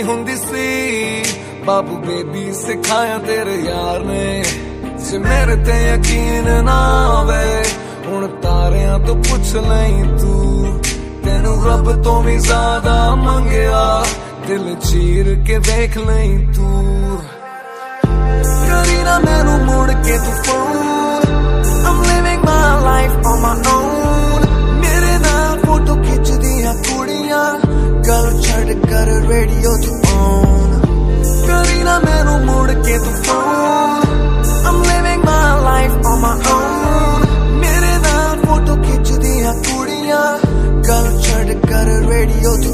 یقین رب تو بھی زیادہ می دل چیر کے دیکھ لیں میں نو موڑ کے life on my own گل چھٹ کر ریڑیو دیلا میرو مین لائن کو میرے دھیدی ہے کوریا گل چڈ کر ریڈیو ت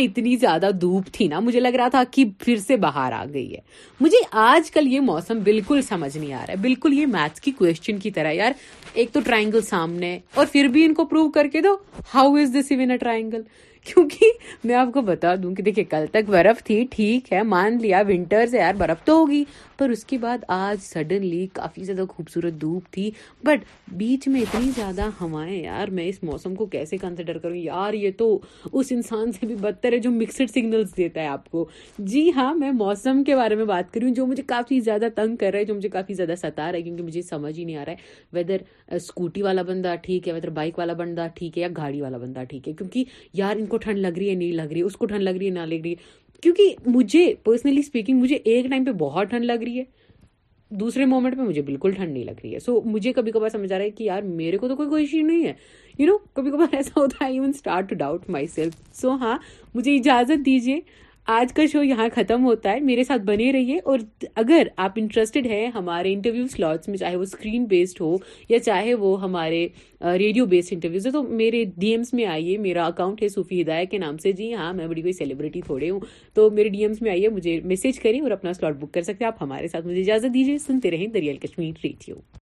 میں اتنی زیادہ دھوپ تھی نا مجھے لگ رہا تھا کہ پھر سے باہر آ گئی ہے مجھے آج کل یہ موسم بالکل سمجھ نہیں آ رہا ہے بالکل یہ میتھ کی کوشچن کی طرح یار ایک تو ٹرائنگل سامنے اور پھر بھی ان کو پروو کر کے دو how is this even a triangle کیونکہ میں آپ کو بتا دوں کہ دیکھیں کل تک برف تھی ٹھیک ہے مان لیا ونٹرز ہے یار برف تو ہوگی پر اس کے بعد آج سڈنلی کافی زیادہ خوبصورت دھوپ تھی بٹ بیچ میں اتنی زیادہ ہوائیں یار میں اس موسم کو کیسے کنسیڈر کروں یار یہ تو اس انسان سے بھی بدتر ہے جو مکسڈ سگنلز دیتا ہے آپ کو جی ہاں میں موسم کے بارے میں بات رہی ہوں جو مجھے کافی زیادہ تنگ کر رہا ہے جو مجھے کافی زیادہ ستا رہا ہے کیونکہ مجھے سمجھ ہی نہیں آ رہا ہے ویدر اسکوٹی uh, والا بندہ ٹھیک ہے ویدر بائک والا بندہ ٹھیک ہے یا گاڑی والا بندہ ٹھیک ہے کیونکہ یار ان کو ٹھنڈ لگ رہی ہے نہیں لگ رہی ہے اس کو ٹھنڈ لگ رہی ہے نہ لگ رہی کیونکہ مجھے پرسنلی اسپیکنگ مجھے ایک ٹائم پہ بہت ٹھنڈ لگ رہی ہے دوسرے مومنٹ پہ مجھے بالکل ٹھنڈ نہیں لگ رہی ہے سو مجھے کبھی کبھار سمجھ آ رہا ہے کہ یار میرے کو تو کوئی کوئی ایشو نہیں ہے یو نو کبھی کبھار ایسا ہوتا ہے سو ہاں مجھے اجازت دیجیے آج کا شو یہاں ختم ہوتا ہے میرے ساتھ بنے رہیے اور اگر آپ انٹرسٹڈ ہیں ہمارے انٹرویو سلوٹس میں چاہے وہ اسکرین بیسڈ ہو یا چاہے وہ ہمارے ریڈیو بیسڈ انٹرویوز ہو تو میرے ڈی ایمس میں آئیے میرا اکاؤنٹ ہے صوفی ہدایہ کے نام سے جی ہاں میں بڑی کوئی سیلیبریٹی تھوڑے ہوں تو میرے ڈی ایمس میں آئیے مجھے میسج کریں اور اپنا سلاٹ بک کر سکتے ہیں آپ ہمارے ساتھ مجھے اجازت دیجیے سنتے رہیں دریال کشمیر ریڈیو